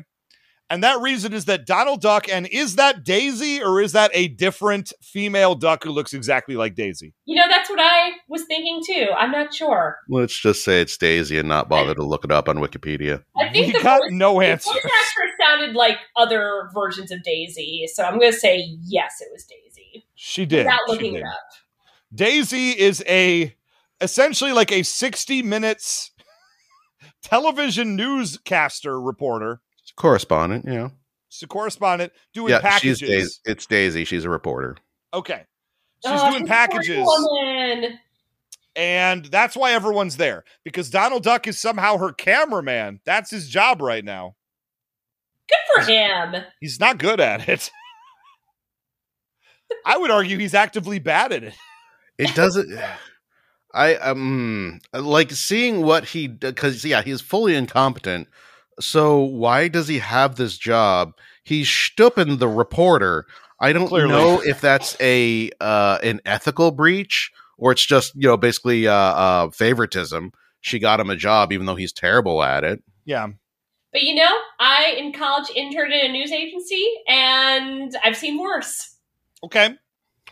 And that reason is that Donald Duck, and is that Daisy or is that a different female duck who looks exactly like Daisy? You know, that's what I was thinking too. I'm not sure. Let's just say it's Daisy and not bother to look it up on Wikipedia. I think We the got voice, no the answer. voice actress sounded like other versions of Daisy, so I'm going to say yes, it was Daisy. She did. Without looking did. it up. Daisy is a essentially like a 60 minutes television newscaster reporter, Correspondent, Yeah, know. a correspondent doing yeah, packages. she's Daisy. It's Daisy. She's a reporter. Okay. Oh, she's Oh, doing she's packages, woman. and that's why everyone's there because Donald Duck is somehow her cameraman. That's his job right now. Good for him. He's not good at it. I would argue he's actively bad at it. It doesn't. I um like seeing what he because yeah he's fully incompetent. So why does he have this job? He's stupping the reporter. I don't Clearly. know if that's a uh, an ethical breach or it's just you know basically uh, uh, favoritism. She got him a job even though he's terrible at it. Yeah. But you know, I in college interned in a news agency, and I've seen worse. Okay.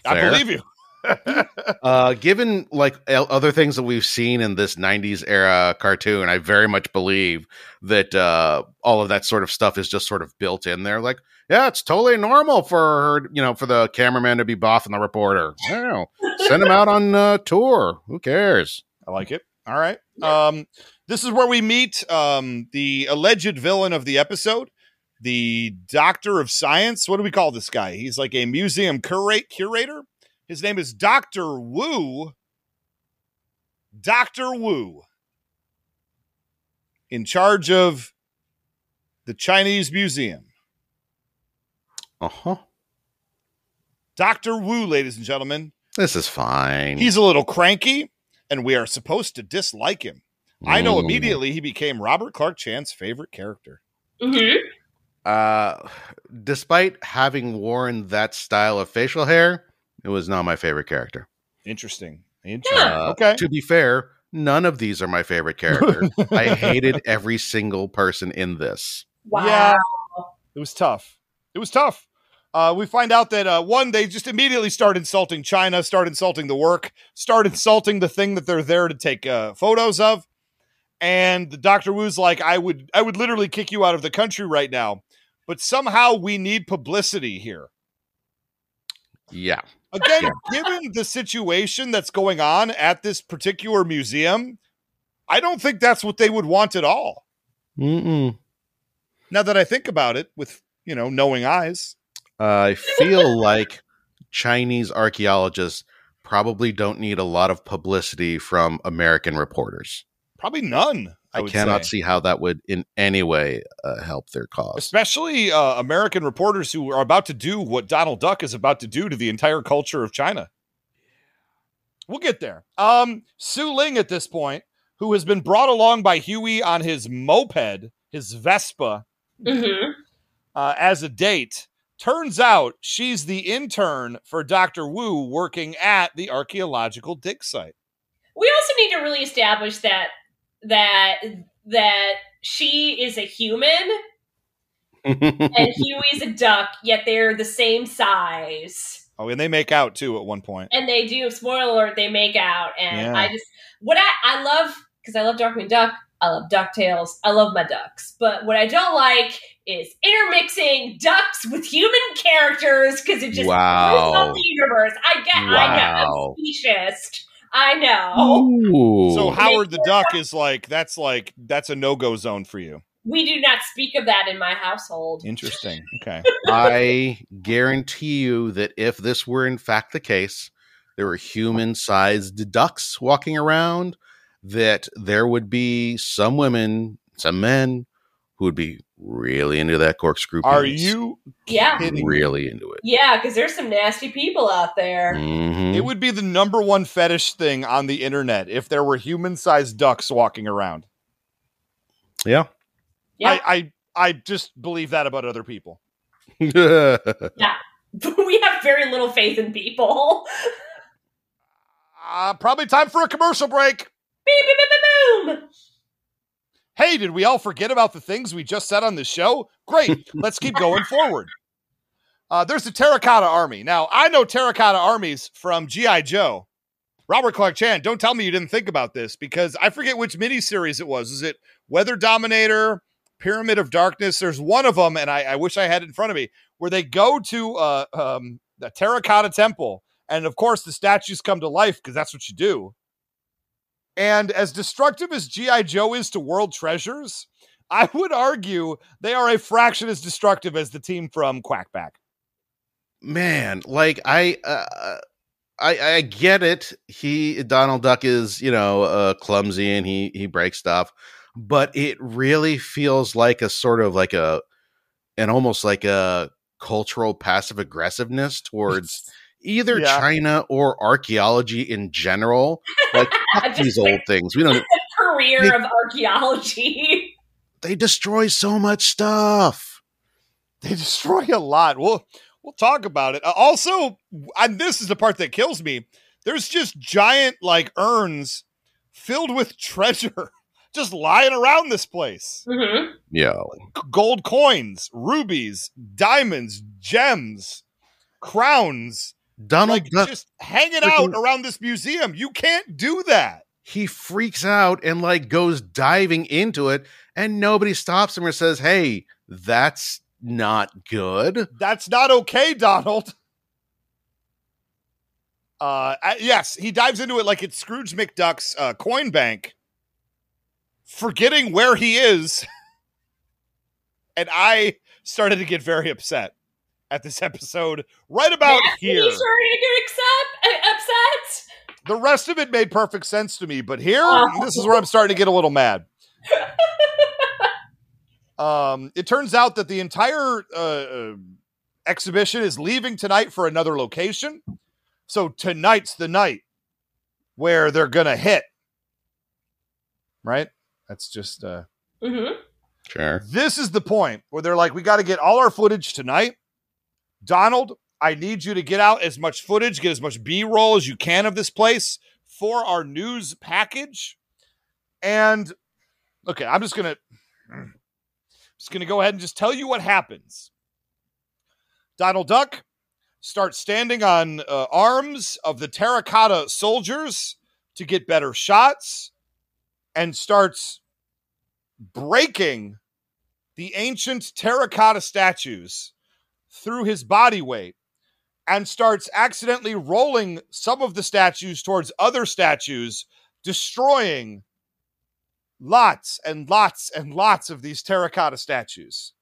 I believe you. Uh, given like other things that we've seen in this '90s era cartoon, I very much believe that uh, all of that sort of stuff is just sort of built in there. Like, yeah, it's totally normal for you know, for the cameraman to be boffing the reporter. Know. Send him out on uh, tour. Who cares? I like it. All right. Um, this is where we meet um, the alleged villain of the episode, the doctor of science. What do we call this guy? He's like a museum curate curator. His name is Doctor Wu. Doctor Wu, in charge of the Chinese Museum. Uh huh. Doctor Wu, ladies and gentlemen. This is fine. He's a little cranky, and we are supposed to dislike him. I know Mm. immediately he became Robert Clark Chan's favorite character. hmm Uh, despite having worn that style of facial hair, it was not my favorite character. Interesting. Interesting. Uh, okay. To be fair, none of these are my favorite characters. I hated every single person in this. Wow. Yeah. It was tough. It was tough. Uh, we find out that uh, one, they just immediately start insulting China, start insulting the work, start insulting the thing that they're there to take uh, photos of. And the Doctor Wu's like, I would, I would literally kick you out of the country right now, but somehow we need publicity here. Yeah. Again, Yeah. given the situation that's going on at this particular museum, I don't think that's what they would want at all. Mm-mm. Now that I think about it, with you know knowing eyes, I feel like Chinese archaeologists probably don't need a lot of publicity from American reporters. probably none. I, I, cannot say. see how that would in any way uh, help their cause. especially uh, American reporters who are about to do what Donald Duck is about to do to the entire culture of China. We'll get there. Um, Su Ling at this point, who has been brought along by Huey on his moped, his Vespa, hmm uh, as a date. Turns out she's the intern for Dr. Wu working at the archaeological dig site. We also need to really establish that that that she is a human and Huey's a duck, yet they're the same size. Oh, and they make out too at one point. And they do, spoiler alert, they make out. And Yeah. I just, what I, I love, because I love Darkwing Duck, I love DuckTales, I love my ducks. But what I don't like is intermixing ducks with human characters because it just Wow. the universe. I get, I know, Wow. I'm speciesist. I know. Ooh. So Howard the Duck is like that's like that's a no go zone for you. We do not speak of that in my household. Interesting. Okay. I guarantee you that if this were in fact the case, there were human sized ducks walking around, that there would be some women, some men who would be really into that corkscrew. Are you Yeah. kidding? really into it? Yeah, because there's some nasty people out there. Mhm. It would be the number one fetish thing on the internet if there were human sized ducks walking around. Yeah. Yeah. I, I I just believe that about other people. Yeah, we have very little faith in people. Uh, probably time for a commercial break. Beep, beep, beep, beep, boom. Hey, did we all forget about the things we just said on the show? Great. Let's keep going forward. Uh, there's the Terracotta Army. Now, I know Terracotta Armies from G.I. Joe. Robert Clark Chan, don't tell me you didn't think about this because I forget which miniseries it was. Is it Weather Dominator, Pyramid of Darkness? There's one of them, and I, I wish I had it in front of me, where they go to uh, um, the Terracotta Temple. And of course, the statues come to life because that's what you do. And as destructive as G.I. Joe is to world treasures, I would argue they are a fraction as destructive as the team from Quack Pack. man like i uh, i i get it he donald duck is you know uh clumsy and he he breaks stuff but it really feels like a sort of like a and almost like a cultural passive aggressiveness towards either Yeah. china or archaeology in general like fuck these like- old things we don't Career They- of archaeology. they destroy so much stuff They destroy a lot. We'll we'll talk about it. Uh, also, and this is the part that kills me. There's just giant like urns filled with treasure just lying around this place. hmm yeah C- Gold coins, rubies, diamonds, gems, crowns, Donald like Duck, just hanging out around this museum. You can't do that. he freaks out and like goes diving into it, and nobody stops him or says, "Hey, that's not good." That's not okay, Donald. Uh, yes, he dives into it like it's Scrooge McDuck's uh, coin bank, forgetting where he is. and I started to get very upset at this episode right about Yes, here. He's starting to get accept, uh, upset. The rest of it made perfect sense to me, but here, Oh. this is where I'm starting to get a little mad. um, it turns out that the entire uh, uh, exhibition is leaving tonight for another location. So tonight's the night where they're gonna hit. Right? That's just uh hmm Sure. this is the point where they're like, we got to get all our footage tonight. Donald, I need you to get out as much footage, get as much B roll as you can of this place for our news package. And okay, I'm just gonna just gonna go ahead and just tell you what happens. Donald Duck starts standing on uh, arms of the terracotta soldiers to get better shots, and starts breaking the ancient terracotta statues through his body weight and starts accidentally rolling some of the statues towards other statues, destroying lots and lots and lots of these terracotta statues.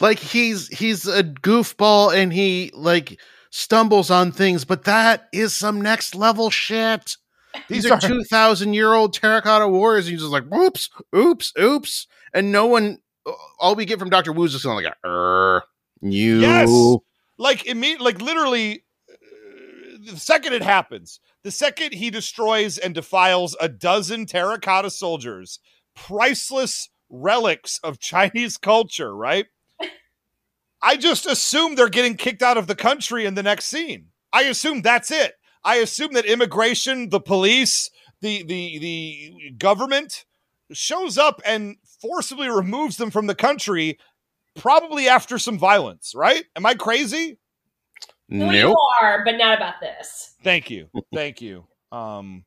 Like he's he's a goofball and he like stumbles on things, but that is some next level shit. These are two thousand year old terracotta warriors. And he's just like, oops, oops, oops, and no one. All we get from Doctor Wu's just kind of like, er, you. Yes. like immediately, like literally, uh, the second it happens, the second he destroys and defiles a dozen terracotta soldiers, priceless relics of Chinese culture, right? I just assume they're getting kicked out of the country in the next scene. I assume that's it. I assume that immigration, the police, the the the government shows up and forcibly removes them from the country probably after some violence, right? Am I crazy? You Nope. are, but not about this. Thank you. Thank you. Um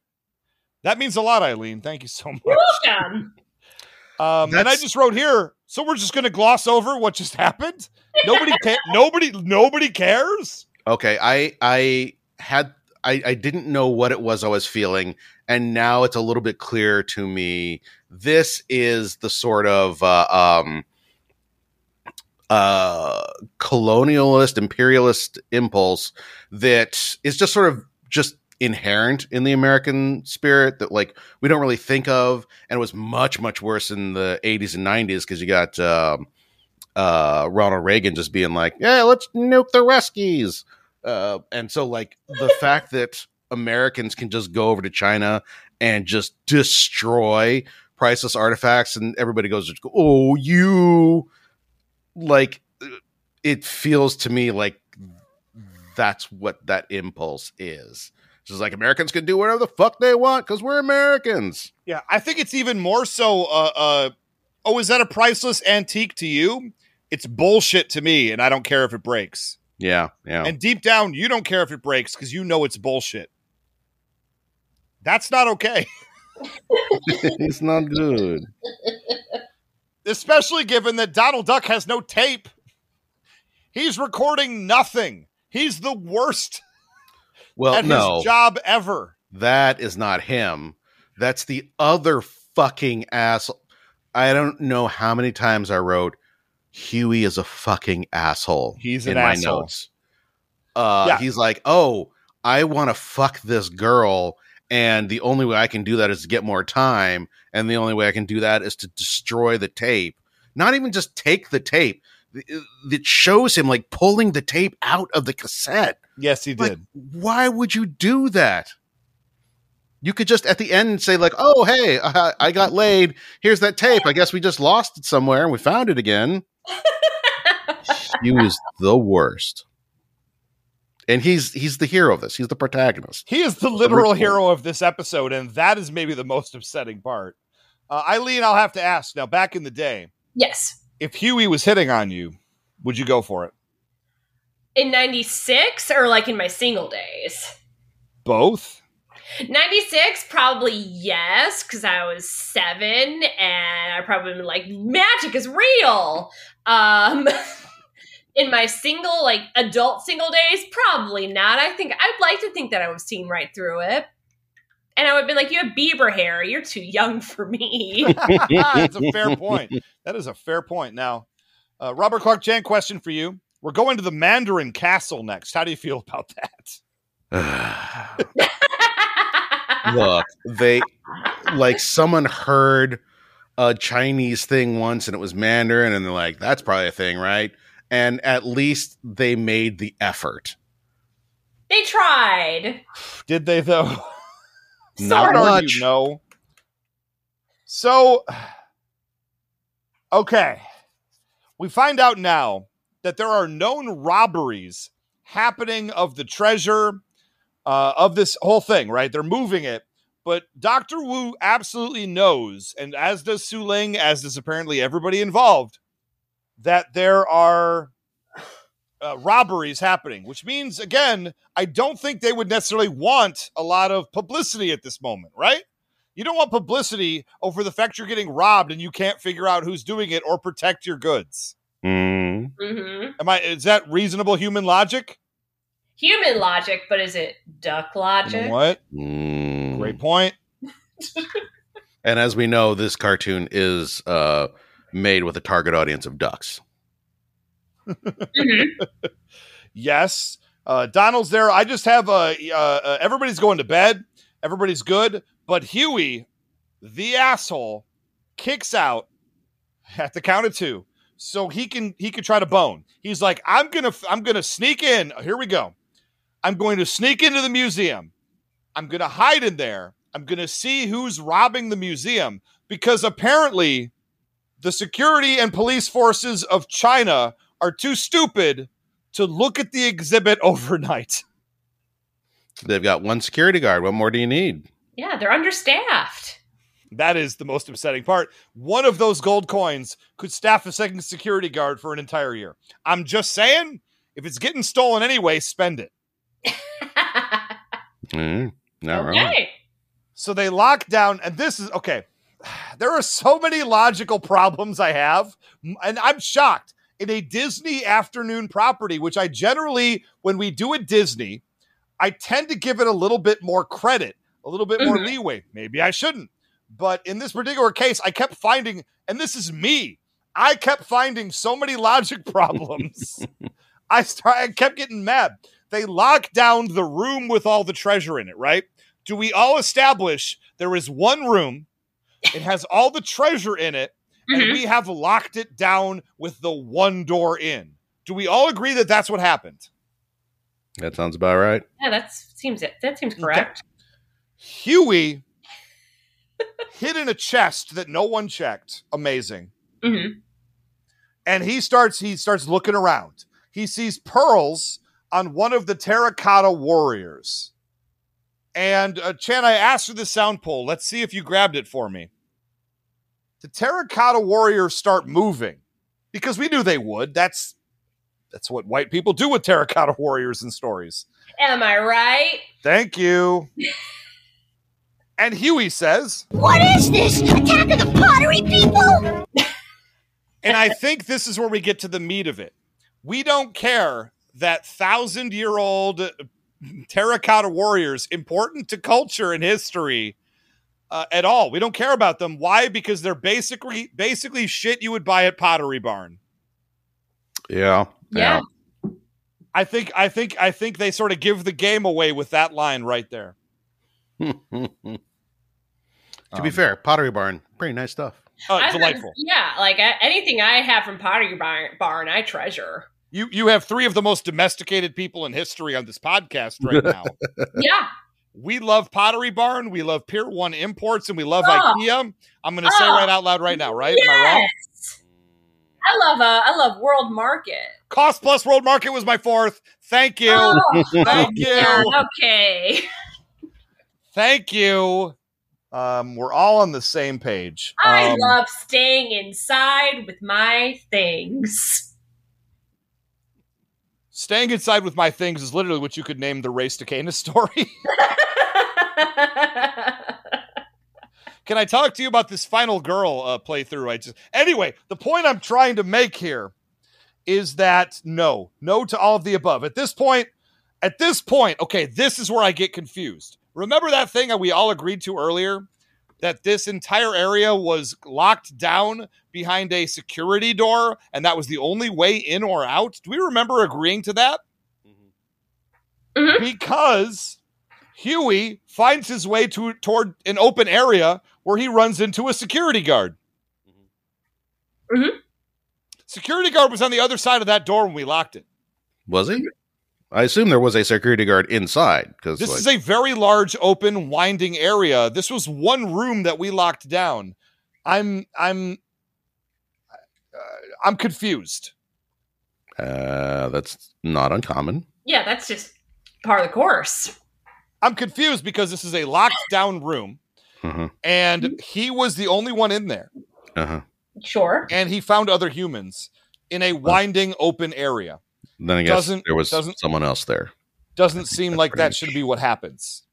that means a lot, Eileen. Thank you so much. Welcome. Um and I just wrote here, so we're just going to gloss over what just happened? Nobody ca- nobody nobody cares? Okay, I I had I I didn't know what it was I was feeling, and now it's a little bit clearer to me. This is the sort of uh, um uh colonialist imperialist impulse that is just sort of just inherent in the American spirit that like we don't really think of, and it was much much worse in the 80s and 90s because you got um, uh, Ronald Reagan just being like, "Yeah, let's nuke the Ruskies," uh, and so like the fact that Americans can just go over to China and just destroy priceless artifacts, and everybody goes, "Oh, you!" Like it feels to me like that's what that impulse is. It's just like Americans can do whatever the fuck they want because we're Americans. Yeah, I think it's even more so uh uh oh, is that a priceless antique to you? It's bullshit to me and I don't care if it breaks. Yeah, yeah. And deep down, you don't care if it breaks cuz you know it's bullshit. That's not okay. it's not good. especially given that Donald Duck has no tape. He's recording nothing. He's the worst Well, at no, his job ever. that is not him. That's the other fucking asshole. I don't know how many times I wrote Huey is a fucking asshole. He's in an my asshole. notes. Uh, Yeah. he's like, oh, I want to fuck this girl, and the only way I can do that is to get more time, and the only way I can do that is to destroy the tape. Not even just take the tape. Uh, it shows him like pulling the tape out of the cassette. Yes, he Like, did. why would you do that? You could just at the end say like, "Oh, hey, I, I got laid. Here's that tape. I guess we just lost it somewhere and we found it again." he was the worst, and he's he's the hero of this. He's the protagonist. He is the literal hero of this episode, and that is maybe the most upsetting part. Uh, Eileen, I'll have to ask now. Back in the day, yes. if Huey was hitting on you, would you go for it? In 96 or like in my single days? Both. 96 probably yes because i was seven and i probably been like magic is real um in my single like adult single days probably not i think i'd like to think that i was seen right through it and i would be like you have bieber hair you're too young for me That's a fair point. That is a fair point. Now, uh, Robert Clark Chan, question for you. We're going to the Mandarin Castle next. How do you feel about that? Look, they like someone heard a Chinese thing once and it was Mandarin, and they're like, that's probably a thing, right? And at least they made the effort. they tried Did they though? Not I would argue much. No. So, okay, we find out now that there are known robberies happening of the treasure uh, of this whole thing. Right? They're moving it, but Doctor Wu absolutely knows, and as does Su Ling, as does apparently everybody involved, that there are. Uh, robberies happening, which means again, I don't think they would necessarily want a lot of publicity at this moment, right? You don't want publicity over the fact you're getting robbed and you can't figure out who's doing it or protect your goods. Mm. hmm Am I is that reasonable human logic? human logic but is it duck You logic know what? Mm. Great point. And as we know, this cartoon is uh, made with a target audience of ducks. Mhm. Yes. Uh, Donald's there. I just have uh, uh, uh, everybody's going to bed. Everybody's good, but Huey, the asshole, kicks out at the count of two, so he can he can try to bone. He's like, I'm gonna I'm gonna sneak in. Here we go. I'm going to sneak into the museum. I'm gonna hide in there. I'm gonna see who's robbing the museum because apparently the security and police forces of China are too stupid to look at the exhibit overnight. They've got one security guard. What more do you need? yeah they're understaffed That is the most upsetting part. One of those gold coins could staff a second security guard for an entire year. I'm just saying, if it's getting stolen anyway, spend it. Mm, not wrong. So they lock down, and this is okay. There are so many logical problems I have, and I'm shocked. In a Disney afternoon property, which I generally, when we do a Disney, I tend to give it a little bit more credit, a little bit more Mhm. leeway. Maybe I shouldn't. But in this particular case, I kept finding, and this is me, I kept finding so many logic problems. I, start, I kept getting mad. They lock down the room with all the treasure in it, right? Do we all establish there is one room? It has all the treasure in it, and Mhm. we have locked it down with the one door in. Do we all agree that that's what happened? That sounds about right. yeah that seems it. that seems correct Huey hid in a chest that no one checked. Amazing. hmm And he starts he starts looking around. He sees pearls on one of the terracotta warriors. And uh, Chan, I asked for the sound pull. Let's see if you grabbed it for me. The terracotta warriors start moving because we knew they would. That's that's what white people do with terracotta warriors in stories. am i right Thank you. and Huey says, What is this? Attack of the pottery people? and I think this is where we get to the meat of it. We don't care that thousand year old terracotta warriors, important to culture and history uh, at all. We don't care about them. Why? Because they're basically basically shit you would buy at Pottery Barn. Yeah. yeah I think I think I think they sort of give the game away with that line right there. to be Um, fair, Pottery Barn, pretty nice stuff. Uh, I- delightful. yeah like I, anything i have from pottery barn, barn i treasure You you have three of the most domesticated people in history on this podcast right now. yeah We love Pottery Barn. We love Pier One Imports, and we love Oh. IKEA. I'm going to say Oh. right out loud right now, right? Am I wrong? I love uh, I love World Market. Cost Plus World Market was my fourth. Thank you. Oh, Thank you. yeah, okay. Thank you. Um, we're all on the same page. I Um, love staying inside with my things. Staying inside with my things is literally what you could name the race to Canis story. Can I talk to you about this final girl uh, playthrough? I just anyway. The point I'm trying to make here is that no, no to all of the above. At this point, at this point, okay, this is where I get confused. Remember that thing that we all agreed to earlier that this entire area was locked down behind a security door and that was the only way in or out? Do we remember agreeing to that? Mm-hmm. Mm-hmm. Because Huey finds his way to toward an open area where he runs into a security guard. Mhm. Security guard was on the other side of that door when we locked it. Was he? I assume there was a security guard inside because This like, is a very large, open, winding area. This was one room that we locked down. I'm, I'm, uh, I'm confused. uh, that's not uncommon. yeah, that's just part of the course. I'm confused because this is a locked down room, Uh-huh. and he was the only one in there, Uh-huh. Sure. and he found other humans in a winding, open area. Then I guess Doesn't- there was doesn't- someone else there. Doesn't seem like that should be what happens,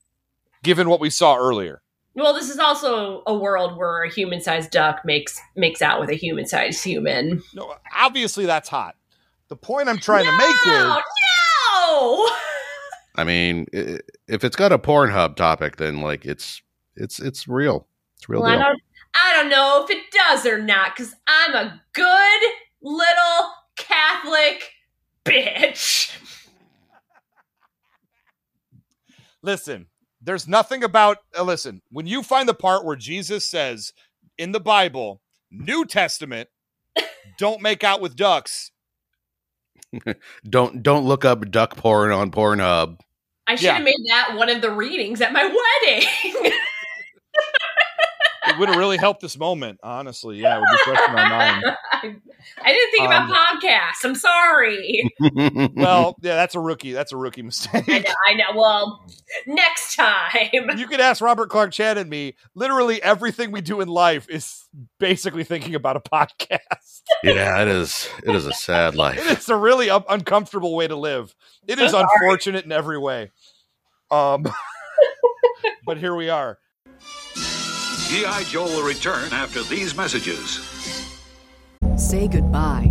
given what we saw earlier. Well, this is also a world where a human-sized duck makes makes out with a human-sized human. No, obviously that's hot. The point I'm trying to make is No, no. I mean, if it's got a Pornhub topic, then like it's it's it's real. It's real Well, I deal. don't, I don't know if it does or not because I'm a good little Catholic bitch. listen, there's nothing about uh, listen, when you find the part where Jesus says in the Bible, New Testament, don't make out with ducks. Don't don't look up duck porn on Pornhub. I should Yeah. have made that one of the readings at my wedding. It would have really helped this moment, honestly. Yeah, it would be fresh in my mind. I, I didn't think about Um, podcasts. I'm sorry. Well, yeah, that's a rookie. That's a rookie mistake. I know. I know. Well, next time. you could ask Robert Clark Chan and me. Literally everything we do in life is basically thinking about a podcast. yeah, it is. It is a sad life. It's a really un- uncomfortable way to live. It is Sorry. unfortunate in every way. Um, but here we are. G.I. Joe will return after these messages. Say goodbye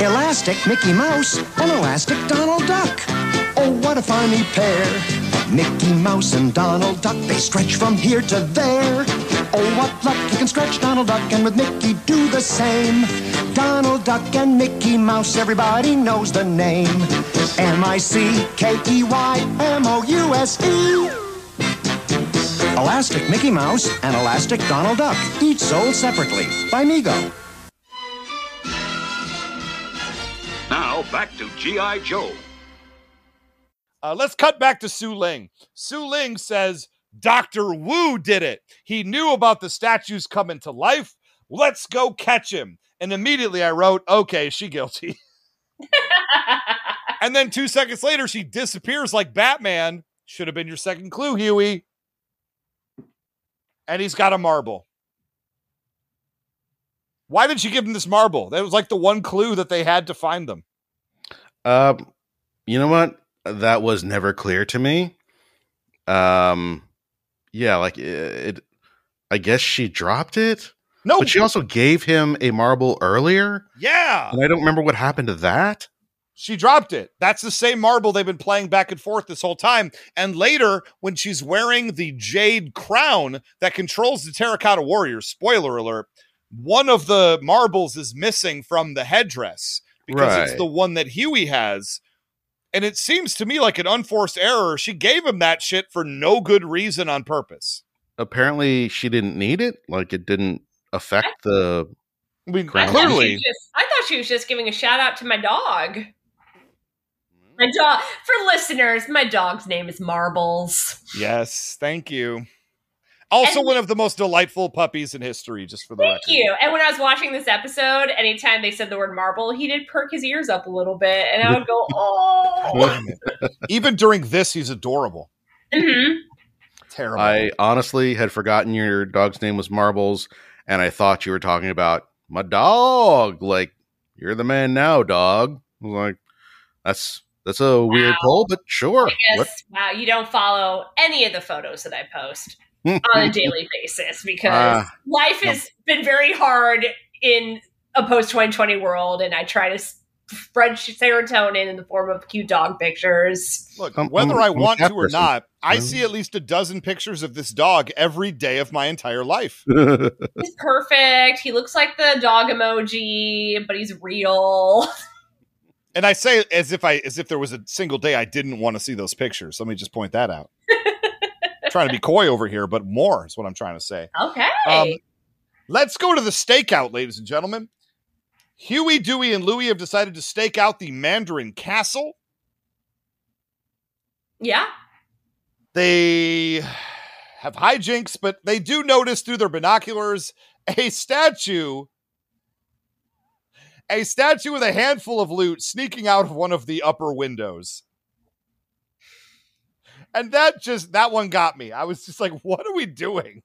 Elastic Mickey Mouse and Elastic Donald Duck. Oh, what a funny pair. Mickey Mouse and Donald Duck, they stretch from here to there. Oh, what luck you can stretch Donald Duck and with Mickey do the same. Donald Duck and Mickey Mouse, everybody knows the name. M I C K E Y M O U S E. Elastic Mickey Mouse and Elastic Donald Duck, each sold separately by Mego. Back to G.I. Joe. Uh, let's cut back to Su Ling. Su Ling says Dr. Wu did it. He knew about the statues coming to life. Let's go catch him. And immediately I wrote, okay, she guilty. and then two seconds later, she disappears like Batman. Should have been your second clue, Huey. And he's got a marble. Why did she give him this marble? That was like the one clue that they had to find them. Um, you know what? That was never clear to me. Um, yeah, like it. it I guess she dropped it, No, but she also gave him a marble earlier, yeah. and I don't remember what happened to that. She dropped it. That's the same marble they've been playing back and forth this whole time. And later, when she's wearing the jade crown that controls the Terracotta Warriors, spoiler alert, one of the marbles is missing from the headdress because it's the one that Huey has. And it seems to me like an unforced error. She gave him that shit for no good reason on purpose. Apparently, she didn't need it. Like it didn't affect the. I mean, Crown. I thought, clearly, just, I thought she was just giving a shout out to my dog. My dog, for listeners, my dog's name is Marbles. Yes, thank you. Also, And- one of the most delightful puppies in history, just for the Thank record. you. And when I was watching this episode, anytime they said the word marble, he did perk his ears up a little bit, and I would go, "Oh." Even during this, he's adorable. Mm-hmm. Terrible. I honestly had forgotten your dog's name was Marbles, and I thought you were talking about my dog. Like you're the man now, dog. I was like that's that's a weird Wow. pull, but sure. I guess wow, you don't follow any of the photos that I post on a daily basis because Ah, life has been very hard in a post 2020 world, and I try to spread serotonin in the form of cute dog pictures. Look, I'm- whether I'm- i um, want to or not, I see at least a dozen pictures of this dog every day of my entire life. He's perfect. He looks like the dog emoji, but he's real. And I say as if I as if there was a single day I didn't want to see those pictures. Let me just point that out. Trying to be coy over here, but more is what I'm trying to say. Okay. Um, let's go to the stakeout, ladies and gentlemen. Huey, Dewey, and Louie have decided to stake out the Mandarin Castle. yeah. They have hijinks, but they do notice through their binoculars a statue. A statue with a handful of loot sneaking out of one of the upper windows. And that just, that one got me. I was just like, what are we doing?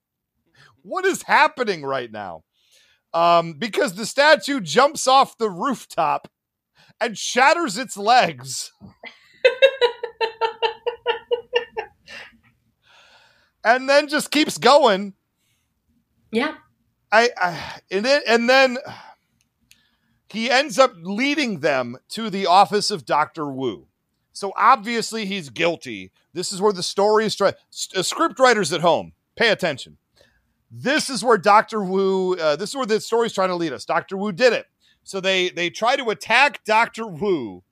What is happening right now? Um, because the statue jumps off the rooftop and shatters its legs. and then just keeps going. Yeah. I, I and then and then he ends up leading them to the office of Doctor Wu. So obviously he's guilty. This is where the story is trying. Uh, script writers at home, pay attention. This is where Doctor Wu. Uh, this is where the story's trying to lead us. Doctor Wu did it. So they they try to attack Doctor Wu,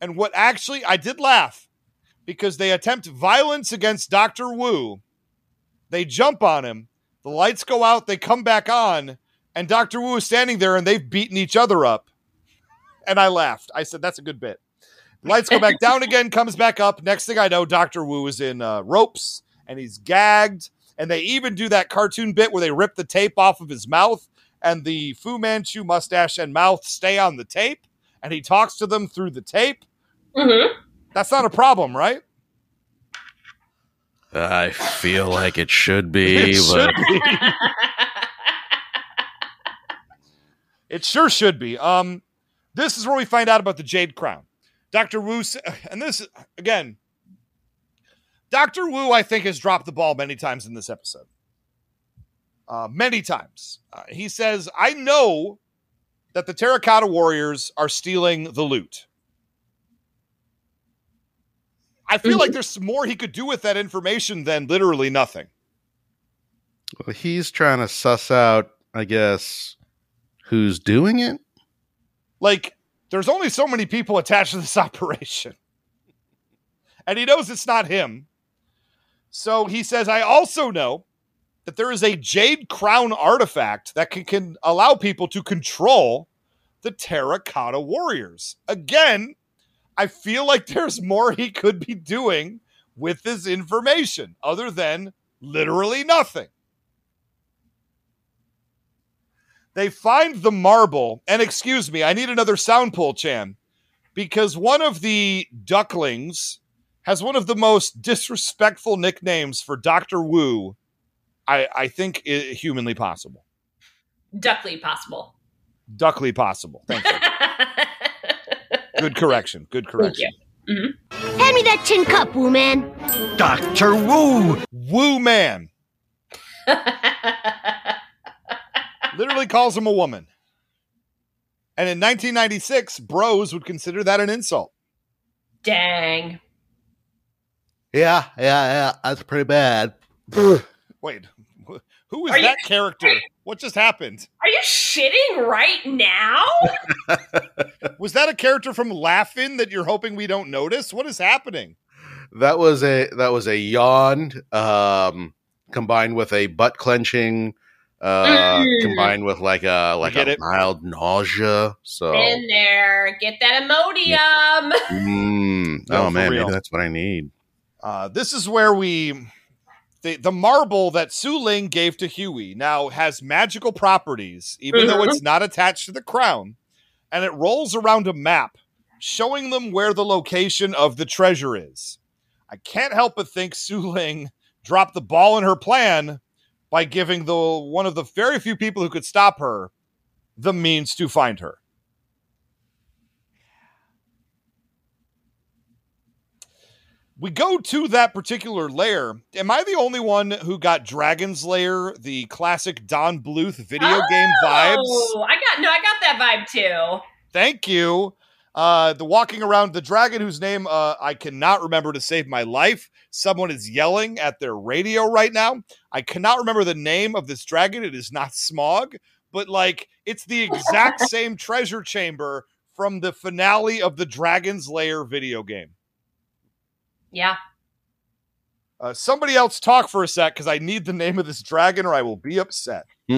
and what actually I did laugh because they attempt violence against Doctor Wu. They jump on him. The lights go out. They come back on, and Doctor Wu is standing there, and they've beaten each other up. And I laughed. I said, "That's a good bit." Lights go back down again. Comes back up. Next thing I know, Doctor Wu is in uh, ropes, and he's gagged. And they even do that cartoon bit where they rip the tape off of his mouth, and the Fu Manchu mustache and mouth stay on the tape, and he talks to them through the tape. hmm That's not a problem, right? I feel like it should be, It but should be. It sure should be. Um, this is where we find out about the Jade Crown. Dr. Wu, and this again, Dr. Wu, I think, has dropped the ball many times in this episode. Uh, many times. Uh, he says, I know that the Terracotta Warriors are stealing the loot. I feel like there's more he could do with that information than literally nothing. Well, he's trying to suss out, I guess, who's doing it. like there's only so many people attached to this operation. And he knows it's not him. So he says i also know that there is a jade crown artifact that can, can allow people to control the terracotta warriors. Again i feel like there's more he could be doing with this information other than literally nothing they find the marble and excuse me i need another sound pull chan because one of the ducklings has one of the most disrespectful nicknames for dr wu i, I think i- humanly possible Duckly possible. duckly possible thank you good correction good correction mm-hmm. Hand me that tin cup, Woo Man. Dr. Wu! woo man literally calls him a woman and in 1996 bros would consider that an insult Dang. Yeah, yeah, yeah. That's pretty bad. Wait, who is Are you- that character? What just happened? Are you shitting right now? Was that a character from Laughing that you're hoping we don't notice? What is happening? That was a that was a yawn, um, combined with a butt clenching, uh, Mm. combined with like a like a it? mild nausea. So, In there, get that Imodium. Mm, No, oh man, real. maybe that's what I need. Uh, this is where we the the marble that Su Ling gave to Huey now has magical properties, even though Mhm. it's not attached to the crown, and it rolls around a map showing them where the location of the treasure is. I can't help but think Su Ling dropped the ball in her plan by giving the one of the very few people who could stop her the means to find her. we go to that particular lair. Am I the only one who got Dragon's Lair, the classic Don Bluth video game vibes? Oh, I got no, I got that vibe too. Thank you. Uh, the walking around the dragon whose name uh, I cannot remember to save my life. Someone is yelling at their radio right now. I cannot remember the name of this dragon. It is not Smaug, but like it's the exact same treasure chamber from the finale of the Dragon's Lair video game. Yeah. Uh, somebody else talk for a sec because I need the name of this dragon or I will be upset.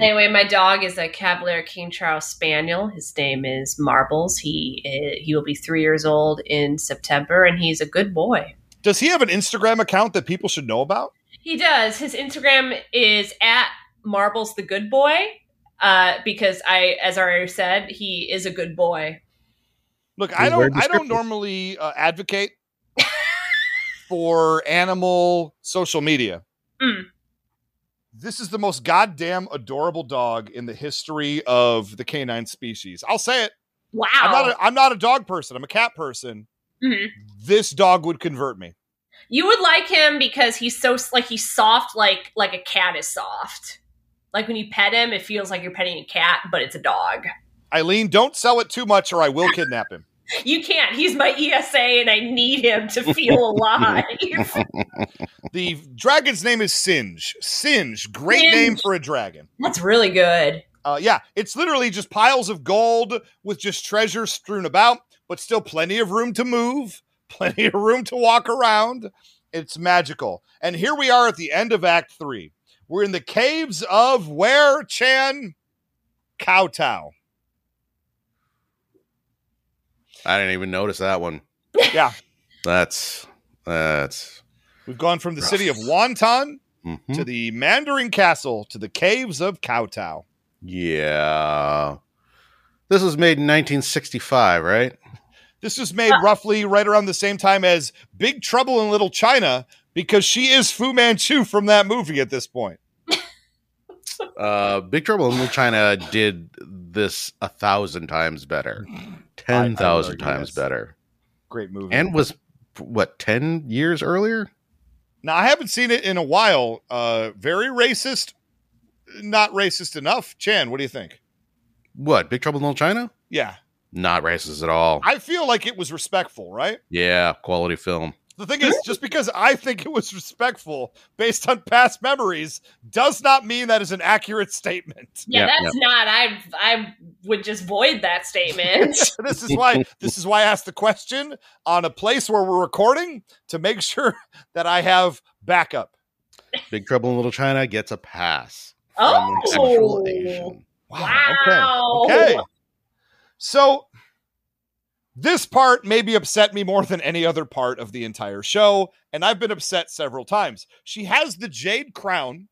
Anyway, my dog is a Cavalier King Charles Spaniel. His name is Marbles. He uh, he will be three years old in September, and he's a good boy. Does he have an Instagram account that people should know about? He does. His Instagram is at Marbles the Good Boy. Uh, because I, as I already said, he is a good boy. Look, He's I don't. I don't normally uh, advocate for animal social media. Mm. This is the most goddamn adorable dog in the history of the canine species. I'll say it. Wow. I'm not. A, I'm not a dog person. I'm a cat person. Mhm. This dog would convert me. You would like him because he's so like he's soft, like like a cat is soft. Like when you pet him, it feels like you're petting a cat, but it's a dog. Eileen, don't sell it too much, or I will kidnap him. You can't. He's my ESA, and I need him to feel alive. The dragon's name is Singe. Singe, great Singe. name for a dragon. That's really good. Uh, yeah, it's literally just piles of gold with just treasure strewn about, but still plenty of room to move, plenty of room to walk around. It's magical. And here we are at the end of Act Three. We're in the caves of where Chan Kowtow. I didn't even notice that one. Yeah, That's that's we've gone from the city of Wonton mhm. to the Mandarin Castle to the caves of Kowtow. yeah. This was made in 1965, right? This was made roughly right around the same time as Big Trouble in Little China because she is Fu Manchu from that movie at this point. Uh, Big Trouble in Little China did this a thousand times better, ten thousand times yes. better, Great movie. and was what ten years earlier. now I haven't seen it in a while. Uh very racist, not racist enough. Chan, what do you think? What Big Trouble in Little China? Yeah. Not racist at all. I feel like it was respectful, right? yeah, quality film. The thing is, just because I think it was respectful based on past memories does not mean that is an accurate statement. Yeah, Yeah, that's not. I I would just void that statement. this is why this is why I asked the question on a place where we're recording to make sure that I have backup. Big Trouble in Little China gets a pass. from Oh. an actual Asian. wow. Okay. Okay. So this part maybe upset me more than any other part of the entire show, and I've been upset several times. She has the jade crown.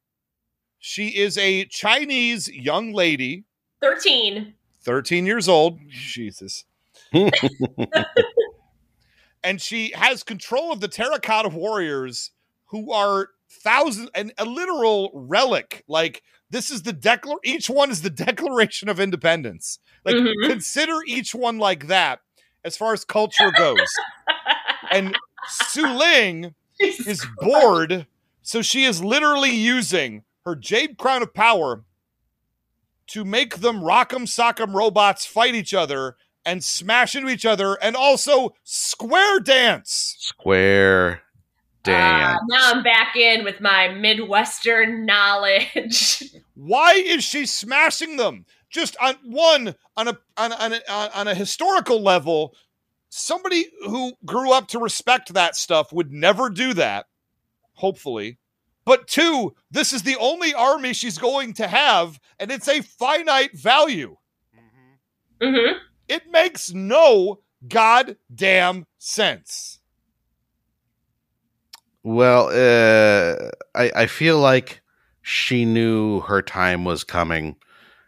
She is a Chinese young lady, Thirteen. 13 years old. Jesus. and she has control of the terracotta warriors who are thousands and a literal relic like this is the declar each one is the declaration of independence. Like Mhm. consider each one like that as far as culture goes. And su ling is bored so she is literally using her jade crown of power to make them rock'em sock'em robots fight each other and smash into each other and also square dance. Square Ah, dance. now I'm back in with my Midwestern knowledge. why is she smashing them just on one on a on, on, a, on a historical level somebody who grew up to respect that stuff would never do that hopefully But two, this is the only army she's going to have, and it's a finite value. Mm-hmm. It makes no goddamn sense. Well, uh, I I feel like she knew her time was coming,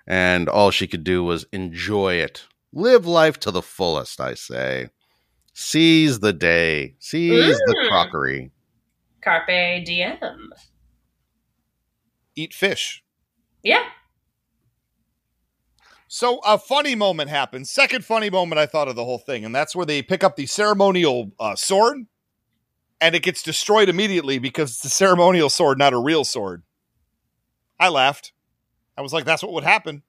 and all she could do was enjoy it, live life to the fullest. I say, seize the day, seize the Mm. crockery. Carpe diem. Eat fish. Yeah. So a funny moment happens. Second funny moment I thought of the whole thing, and that's where they pick up the ceremonial uh, sword, and it gets destroyed immediately because it's a ceremonial sword, not a real sword. I laughed. I was like, "That's what would happen."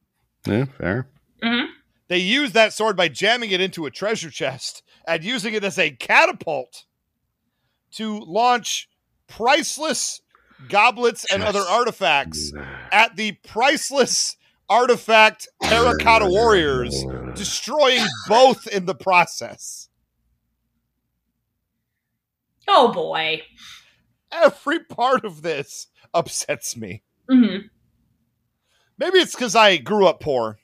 Yeah, fair. Mm-hmm. They used that sword by jamming it into a treasure chest and using it as a catapult to launch priceless goblets and other artifacts at the priceless artifact terracotta warriors, destroying both in the process. Oh boy. Every part of this upsets me. Mm-hmm. Maybe it's because I grew up poor.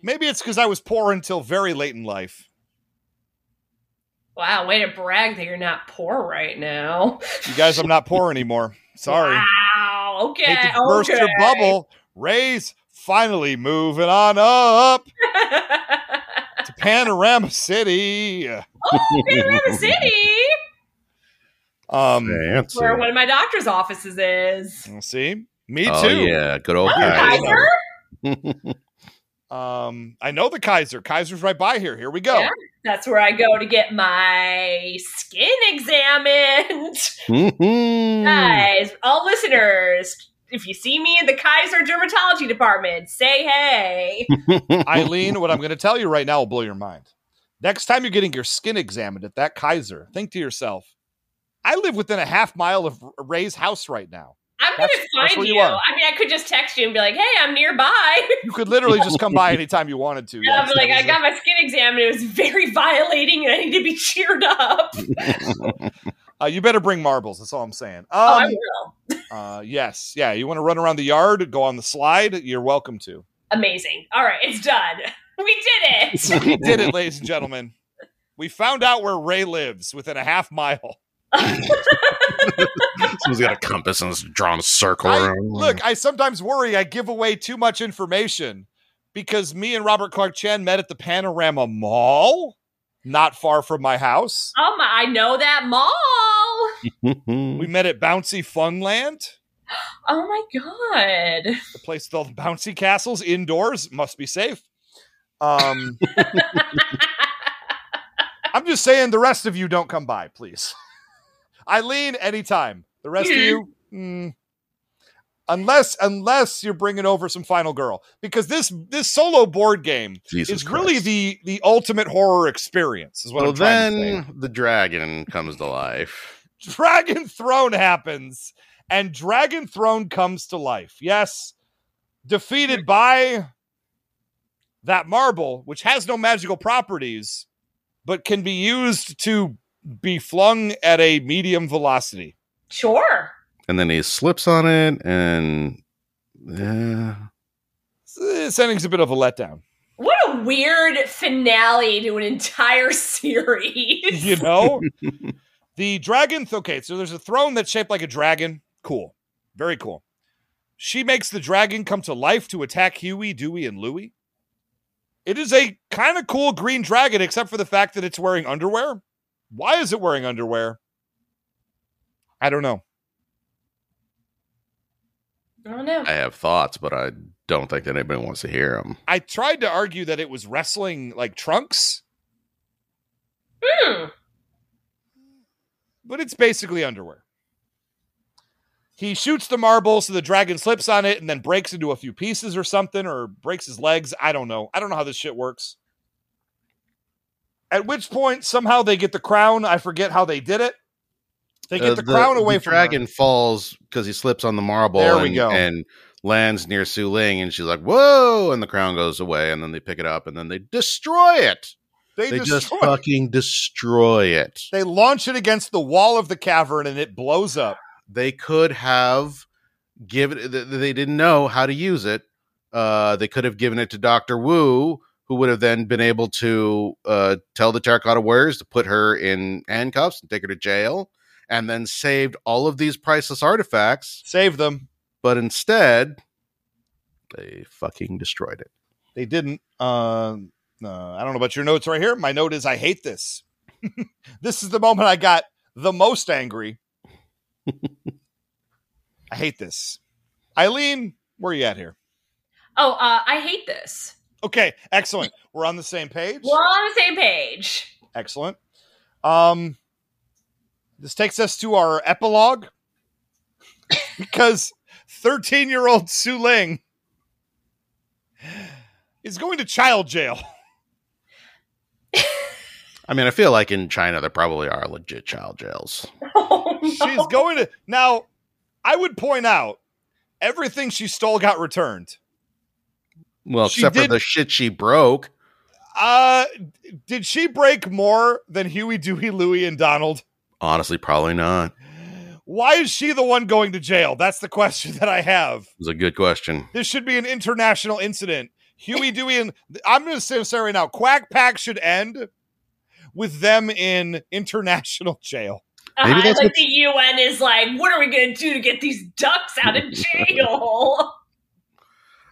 Maybe it's because I was poor until very late in life. Wow, way to brag that you're not poor right now. You guys, I'm not poor anymore. Sorry. Wow. Okay. Hate to burst okay. your bubble. Ray's finally moving on up Panorama City. oh, Panorama City, Um, Fancy. where one of my doctor's offices is. see. Me Oh too. yeah, good old Oh, Kaiser. Kaiser? Um, I know the Kaiser. Kaiser's right by here. Here we go. Yeah. That's where I go to get my skin examined. Mhm. Guys, all listeners, if you see me in the Kaiser dermatology department, say hey. Eileen, what I'm going to tell you right now will blow your mind. Next time you're getting your skin examined at that Kaiser, think to yourself, I live within a half mile of Ray's house right now. I'm going to That's- that's find you. you. I mean, I could just text you and be like, hey, I'm nearby. You could literally just come by anytime you wanted to. And I'll yes. like, I got my skin examined. It was very violating and I need to be cheered up. Uh, you better bring marbles. That's all I'm saying. Um, oh, I will. Uh, yes, yeah. You want to run around the yard, go on the slide. You're welcome to. Amazing. All right, it's done. We did it. We did it, ladies and gentlemen. We found out where Ray lives within a half mile. Someone's got a compass and has drawn a circle I, around. look, I sometimes worry I give away too much information because me and Robert Clark Chan met at the Panorama Mall, not far from my house. Oh my! I know that mall. We met at Bouncy Funland, Oh my god. the place with all the bouncy castles indoors. Must be safe. Um, I'm just saying the rest of you don't come by, please. Eileen, anytime. The rest of you, mm, unless unless you're bringing over some final girl, because this this solo board game Jesus is really the the ultimate horror experience. Is what Well, I'm trying to say. then the dragon comes to life. Dragon Throne happens, and Dragon Throne comes to life. Yes, defeated by that marble, which has no magical properties, but can be used to be flung at a medium velocity. Sure. And then he slips on it, and yeah, This ending's a bit of a letdown. What a weird finale to an entire series. You know? the dragon, okay, so there's a throne that's shaped like a dragon. Cool. Very cool. She makes the dragon come to life to attack Huey, Dewey, and Louie. It is a kind of cool green dragon, except for the fact that it's wearing underwear. Why is it wearing underwear? I don't know. I don't know. I have thoughts, but I don't think that anybody wants to hear them. I tried to argue that it was wrestling like trunks, Hmm. But it's basically underwear. He shoots the marble so the dragon slips on it and then breaks into a few pieces or something, or breaks his legs. I don't know. I don't know how this shit works. At which point, somehow they get the crown. I forget how they did it. They get Uh, the, crown away the from dragon her. falls because he slips on the marble There we go. and lands near Su Ling, and she's like, "Whoa!" and the crown goes away, and then they pick it up, and then they destroy it. They, They, just fucking destroy it. They launch it against the wall of the cavern and it blows up. they could have given th- they didn't know how to use it. Uh, they could have given it to Doctor Wu, who would have then been able to uh, tell the terracotta warriors to put her in handcuffs and take her to jail, and then saved all of these priceless artifacts. Save them. But instead, they fucking destroyed it. They didn't. Um, uh, I don't know about your notes right here. My note is I hate this. this is the moment I got the most angry. I hate this. Eileen, where are you at here? Oh, uh, I hate this. Okay, excellent. We're on the same page. We're on the same page. Excellent. Um, this takes us to our epilogue because 13 year old Su Ling is going to child jail. I mean, I feel like in China there probably are legit child jails. Oh, no. She's going to now. I would point out everything she stole got returned. Well, She except did- for the shit she broke. Uh, did she break more than Huey, Dewey, Louie, and Donald? Honestly, probably not. Why is she the one going to jail? That's the question that I have. It's a good question. This should be an international incident. Huey, Dewey, and I'm going to say, say right now, Quack Pack should end with them in international jail. Maybe Uh, that's like what- the UN is like, what are we going to do to get these ducks out of jail?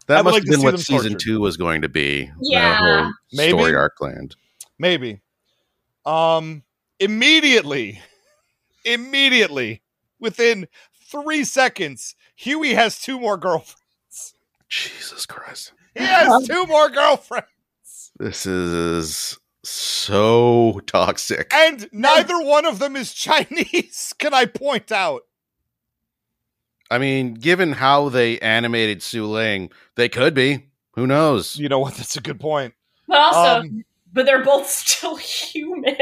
That would must like have been what season tortured. two was going to be. that Yeah. whole Maybe. story arc planned. Maybe. Um, immediately, immediately, within three seconds, Huey has two more girlfriends. Jesus Christ. He has two more girlfriends. This is so toxic. And neither one of them is Chinese, can I point out? I mean, given how they animated Su Ling, they could be. Who knows? You know what? That's a good point. But also, Um, but they're both still human.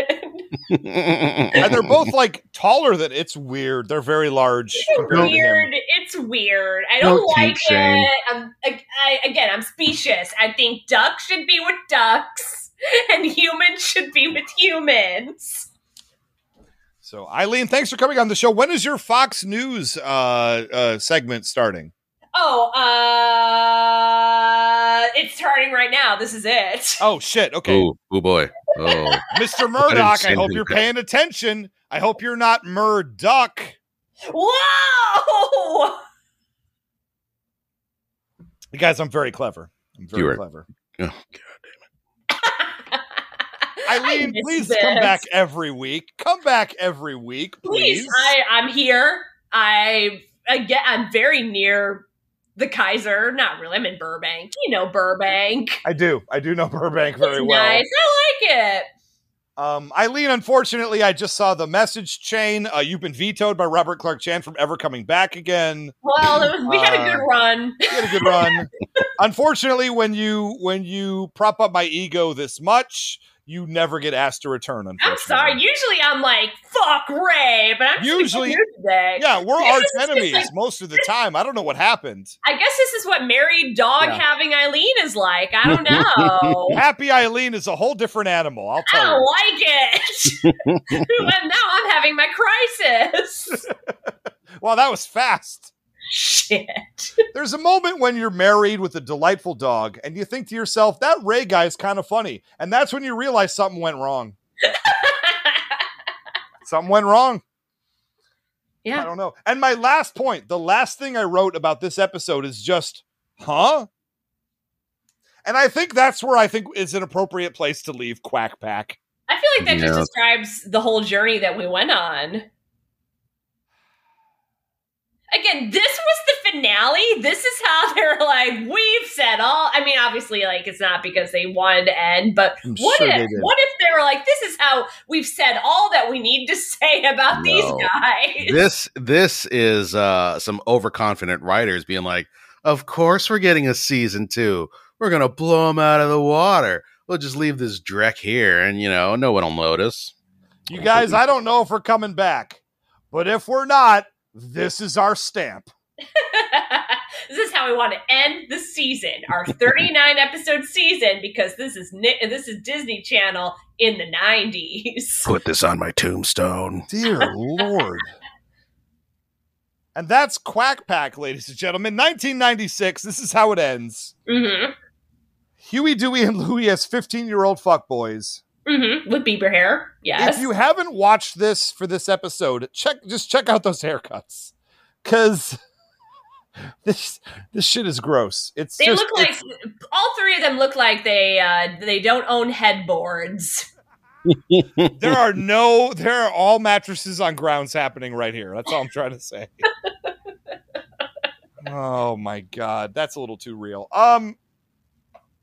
and they're both like taller than it's weird. They're very large compared to him. weird. It's weird. I don't Don't like it. I'm, I, I, again, I'm specious. I think ducks should be with ducks, and humans should be with humans. So, Eileen, thanks for coming on the show. When is your Fox News uh, uh, segment starting? Oh, uh, it's starting right now. This is it. Oh shit! Okay, oh, oh boy. Oh. Mr. Murdoch, I see hope you're that. paying attention. I hope you're not Murdoch. Whoa! You guys, I'm very clever. I'm very You are- clever. oh, I Eileen, miss please this. come back every week. Come back every week, please. Please, I, I'm here. I again, I'm very near the Kaiser. Not really. I'm in Burbank. You know Burbank. I do. I do know Burbank very it's well. nice. I like it. Um, Eileen, unfortunately, I just saw the message chain. Uh, you've been vetoed by Robert Clark Chan from ever coming back again. Well, it was, we had a good Uh, run. You had a good run. unfortunately, when you when you prop up my ego this much, you never get asked to return. Unfortunately. I'm sorry. Usually I'm like, fuck Ray, but I'm Usually- usually today. Yeah, we're arch this is just enemies like- most of the time. I don't know what happened. I guess this is what married dog Yeah. having Eileen is like. I don't know. Happy Eileen is a whole different animal. I'll I don't you. like it. and now I'm having my crisis. Wow, that was fast. Shit. There's a moment when you're married with a delightful dog and you think to yourself, that Ray guy is kind of funny. And that's when you realize something went wrong. Something went wrong. Yeah. I don't know. And my last point, the last thing I wrote about this episode is just, huh? And I think that's where I think is an appropriate place to leave Quack Pack. I feel like that just describes the whole journey that we went on. Again, this was the finale. This is how they're like, we've said all. I mean, obviously, like it's not because they wanted to end, but I'm what sure if? they. What if they were like, this is how we've said all that we need to say about these guys? this this is uh some overconfident writers being like, "Of course we're getting a season 2. We're going to blow them out of the water. We'll just leave this dreck here and you know, no one will notice." You guys, I don't know if we're coming back, but if we're not, this is our stamp. this is how we want to end the season, our 39 episode season, because this is this is Disney Channel in the 90s. Put this on my tombstone. Dear Lord. And that's Quack Pack, ladies and gentlemen. 1996. This is how it ends. Mm-hmm. Huey, Dewey, and Louie as 15 year old fuckboys. Mm-hmm. With Bieber hair. Yes. If you haven't watched this for this episode, check just check out those haircuts. Cause this this shit is gross. It's they just, look like it's- all three of them look like they uh they don't own headboards. there are no there are all mattresses on grounds happening right here. That's all I'm trying to say. oh my god, that's a little too real. Um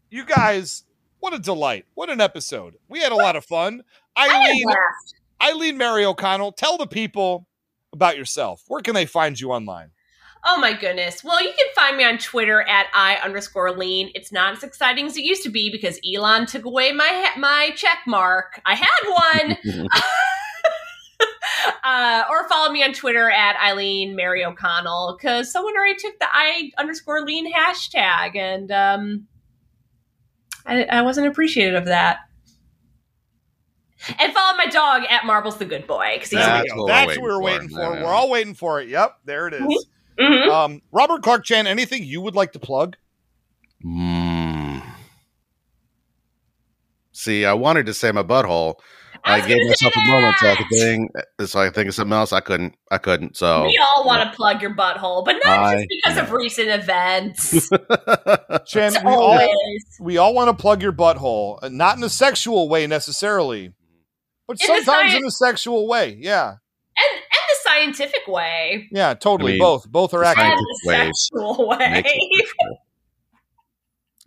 you guys, what a delight. What an episode. We had a lot of fun. Eileen. Eileen Mary O'Connell, tell the people about yourself. Where can they find you online? Oh my goodness. Well, you can find me on Twitter at I underscore lean. It's not as exciting as it used to be because Elon took away my my check mark. I had one. uh, or follow me on Twitter at Eileen Mary O'Connell because someone already took the I underscore lean hashtag and um, I, I wasn't appreciative of that. And follow my dog at Marbles the Good Boy because he's There a That's what we're That's waiting what we're for. waiting for. Yeah, We're all waiting for it. Yep, there it is. Mhm. Um, Robert Clark Chan, anything you would like to plug? Mm. See, I wanted to say my butthole. I I, gave gonna myself say a moment so I could that. think, so I could think of something else. I couldn't. I couldn't. So We all want to plug your butthole, but not I- just because of recent events. Chan, we all we all want to plug your butthole, uh, not in a sexual way necessarily, but In sometimes sci- in a sexual way. Yeah, And, and the scientific way. yeah, totally. I mean, both, both are the accurate. The sexual way.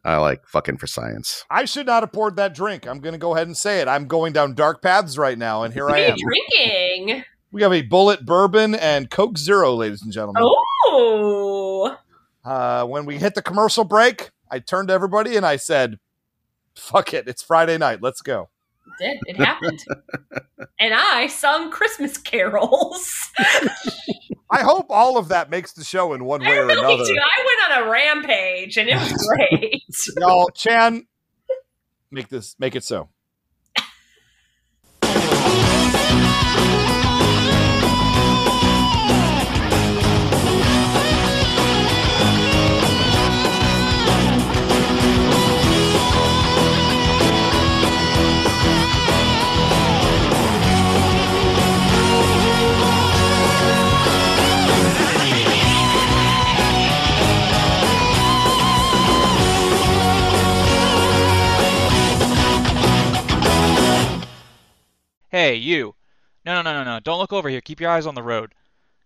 Makes it sexual. I like fucking for science. I should not have poured that drink. I'm going to go ahead and say it. I'm going down dark paths right now, and here What I are am. you drinking? We have a Bulleit bourbon and Coke Zero, ladies and gentlemen. Oh. Uh, when we hit the commercial break, I turned to everybody and I said, "Fuck it, it's Friday night. Let's go." It did. It happened. and I sung Christmas carols. I hope all of that makes the show in one way or another. I went on a rampage and it was great. Y'all, Chan, make this, make it so. Hey, you. No, no, no, no, no. Don't look over here. Keep your eyes on the road.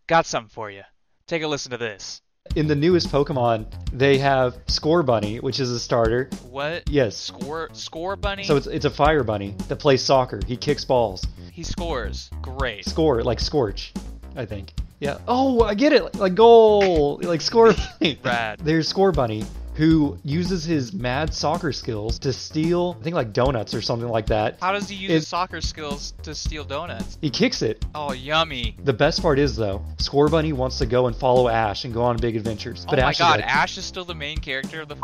Got something for you. Take a listen to this. In the newest Pokemon, they have Scorbunny, which is a starter. What? Yes. Score score bunny? So it's it's a fire bunny that plays soccer. He kicks balls. he scores. Great. Score like Scorch, I think. Yeah. Oh, I get it. Like goal, like Score Bunny. Rad. There's Scorbunny who uses his mad soccer skills to steal, I think like donuts or something like that. How does he use It- his soccer skills to steal donuts? He kicks it. Oh, yummy. The best part is though, Scorbunny wants to go and follow Ash and go on big adventures. But oh my Ash god, is like, Ash is still the main character of the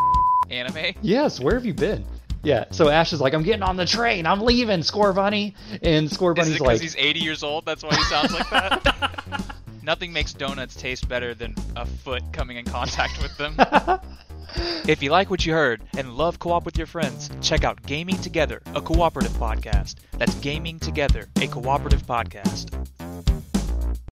anime? Yes, where have you been? Yeah, so Ash is like, I'm getting on the train, I'm leaving, Scorbunny. And Score Is Bunny's like, he's 80 years old? That's why he sounds like that? Nothing makes donuts taste better than a foot coming in contact with them. If you like what you heard and love co op with your friends, check out Gaming Together, a cooperative podcast. That's Gaming Together, a cooperative podcast.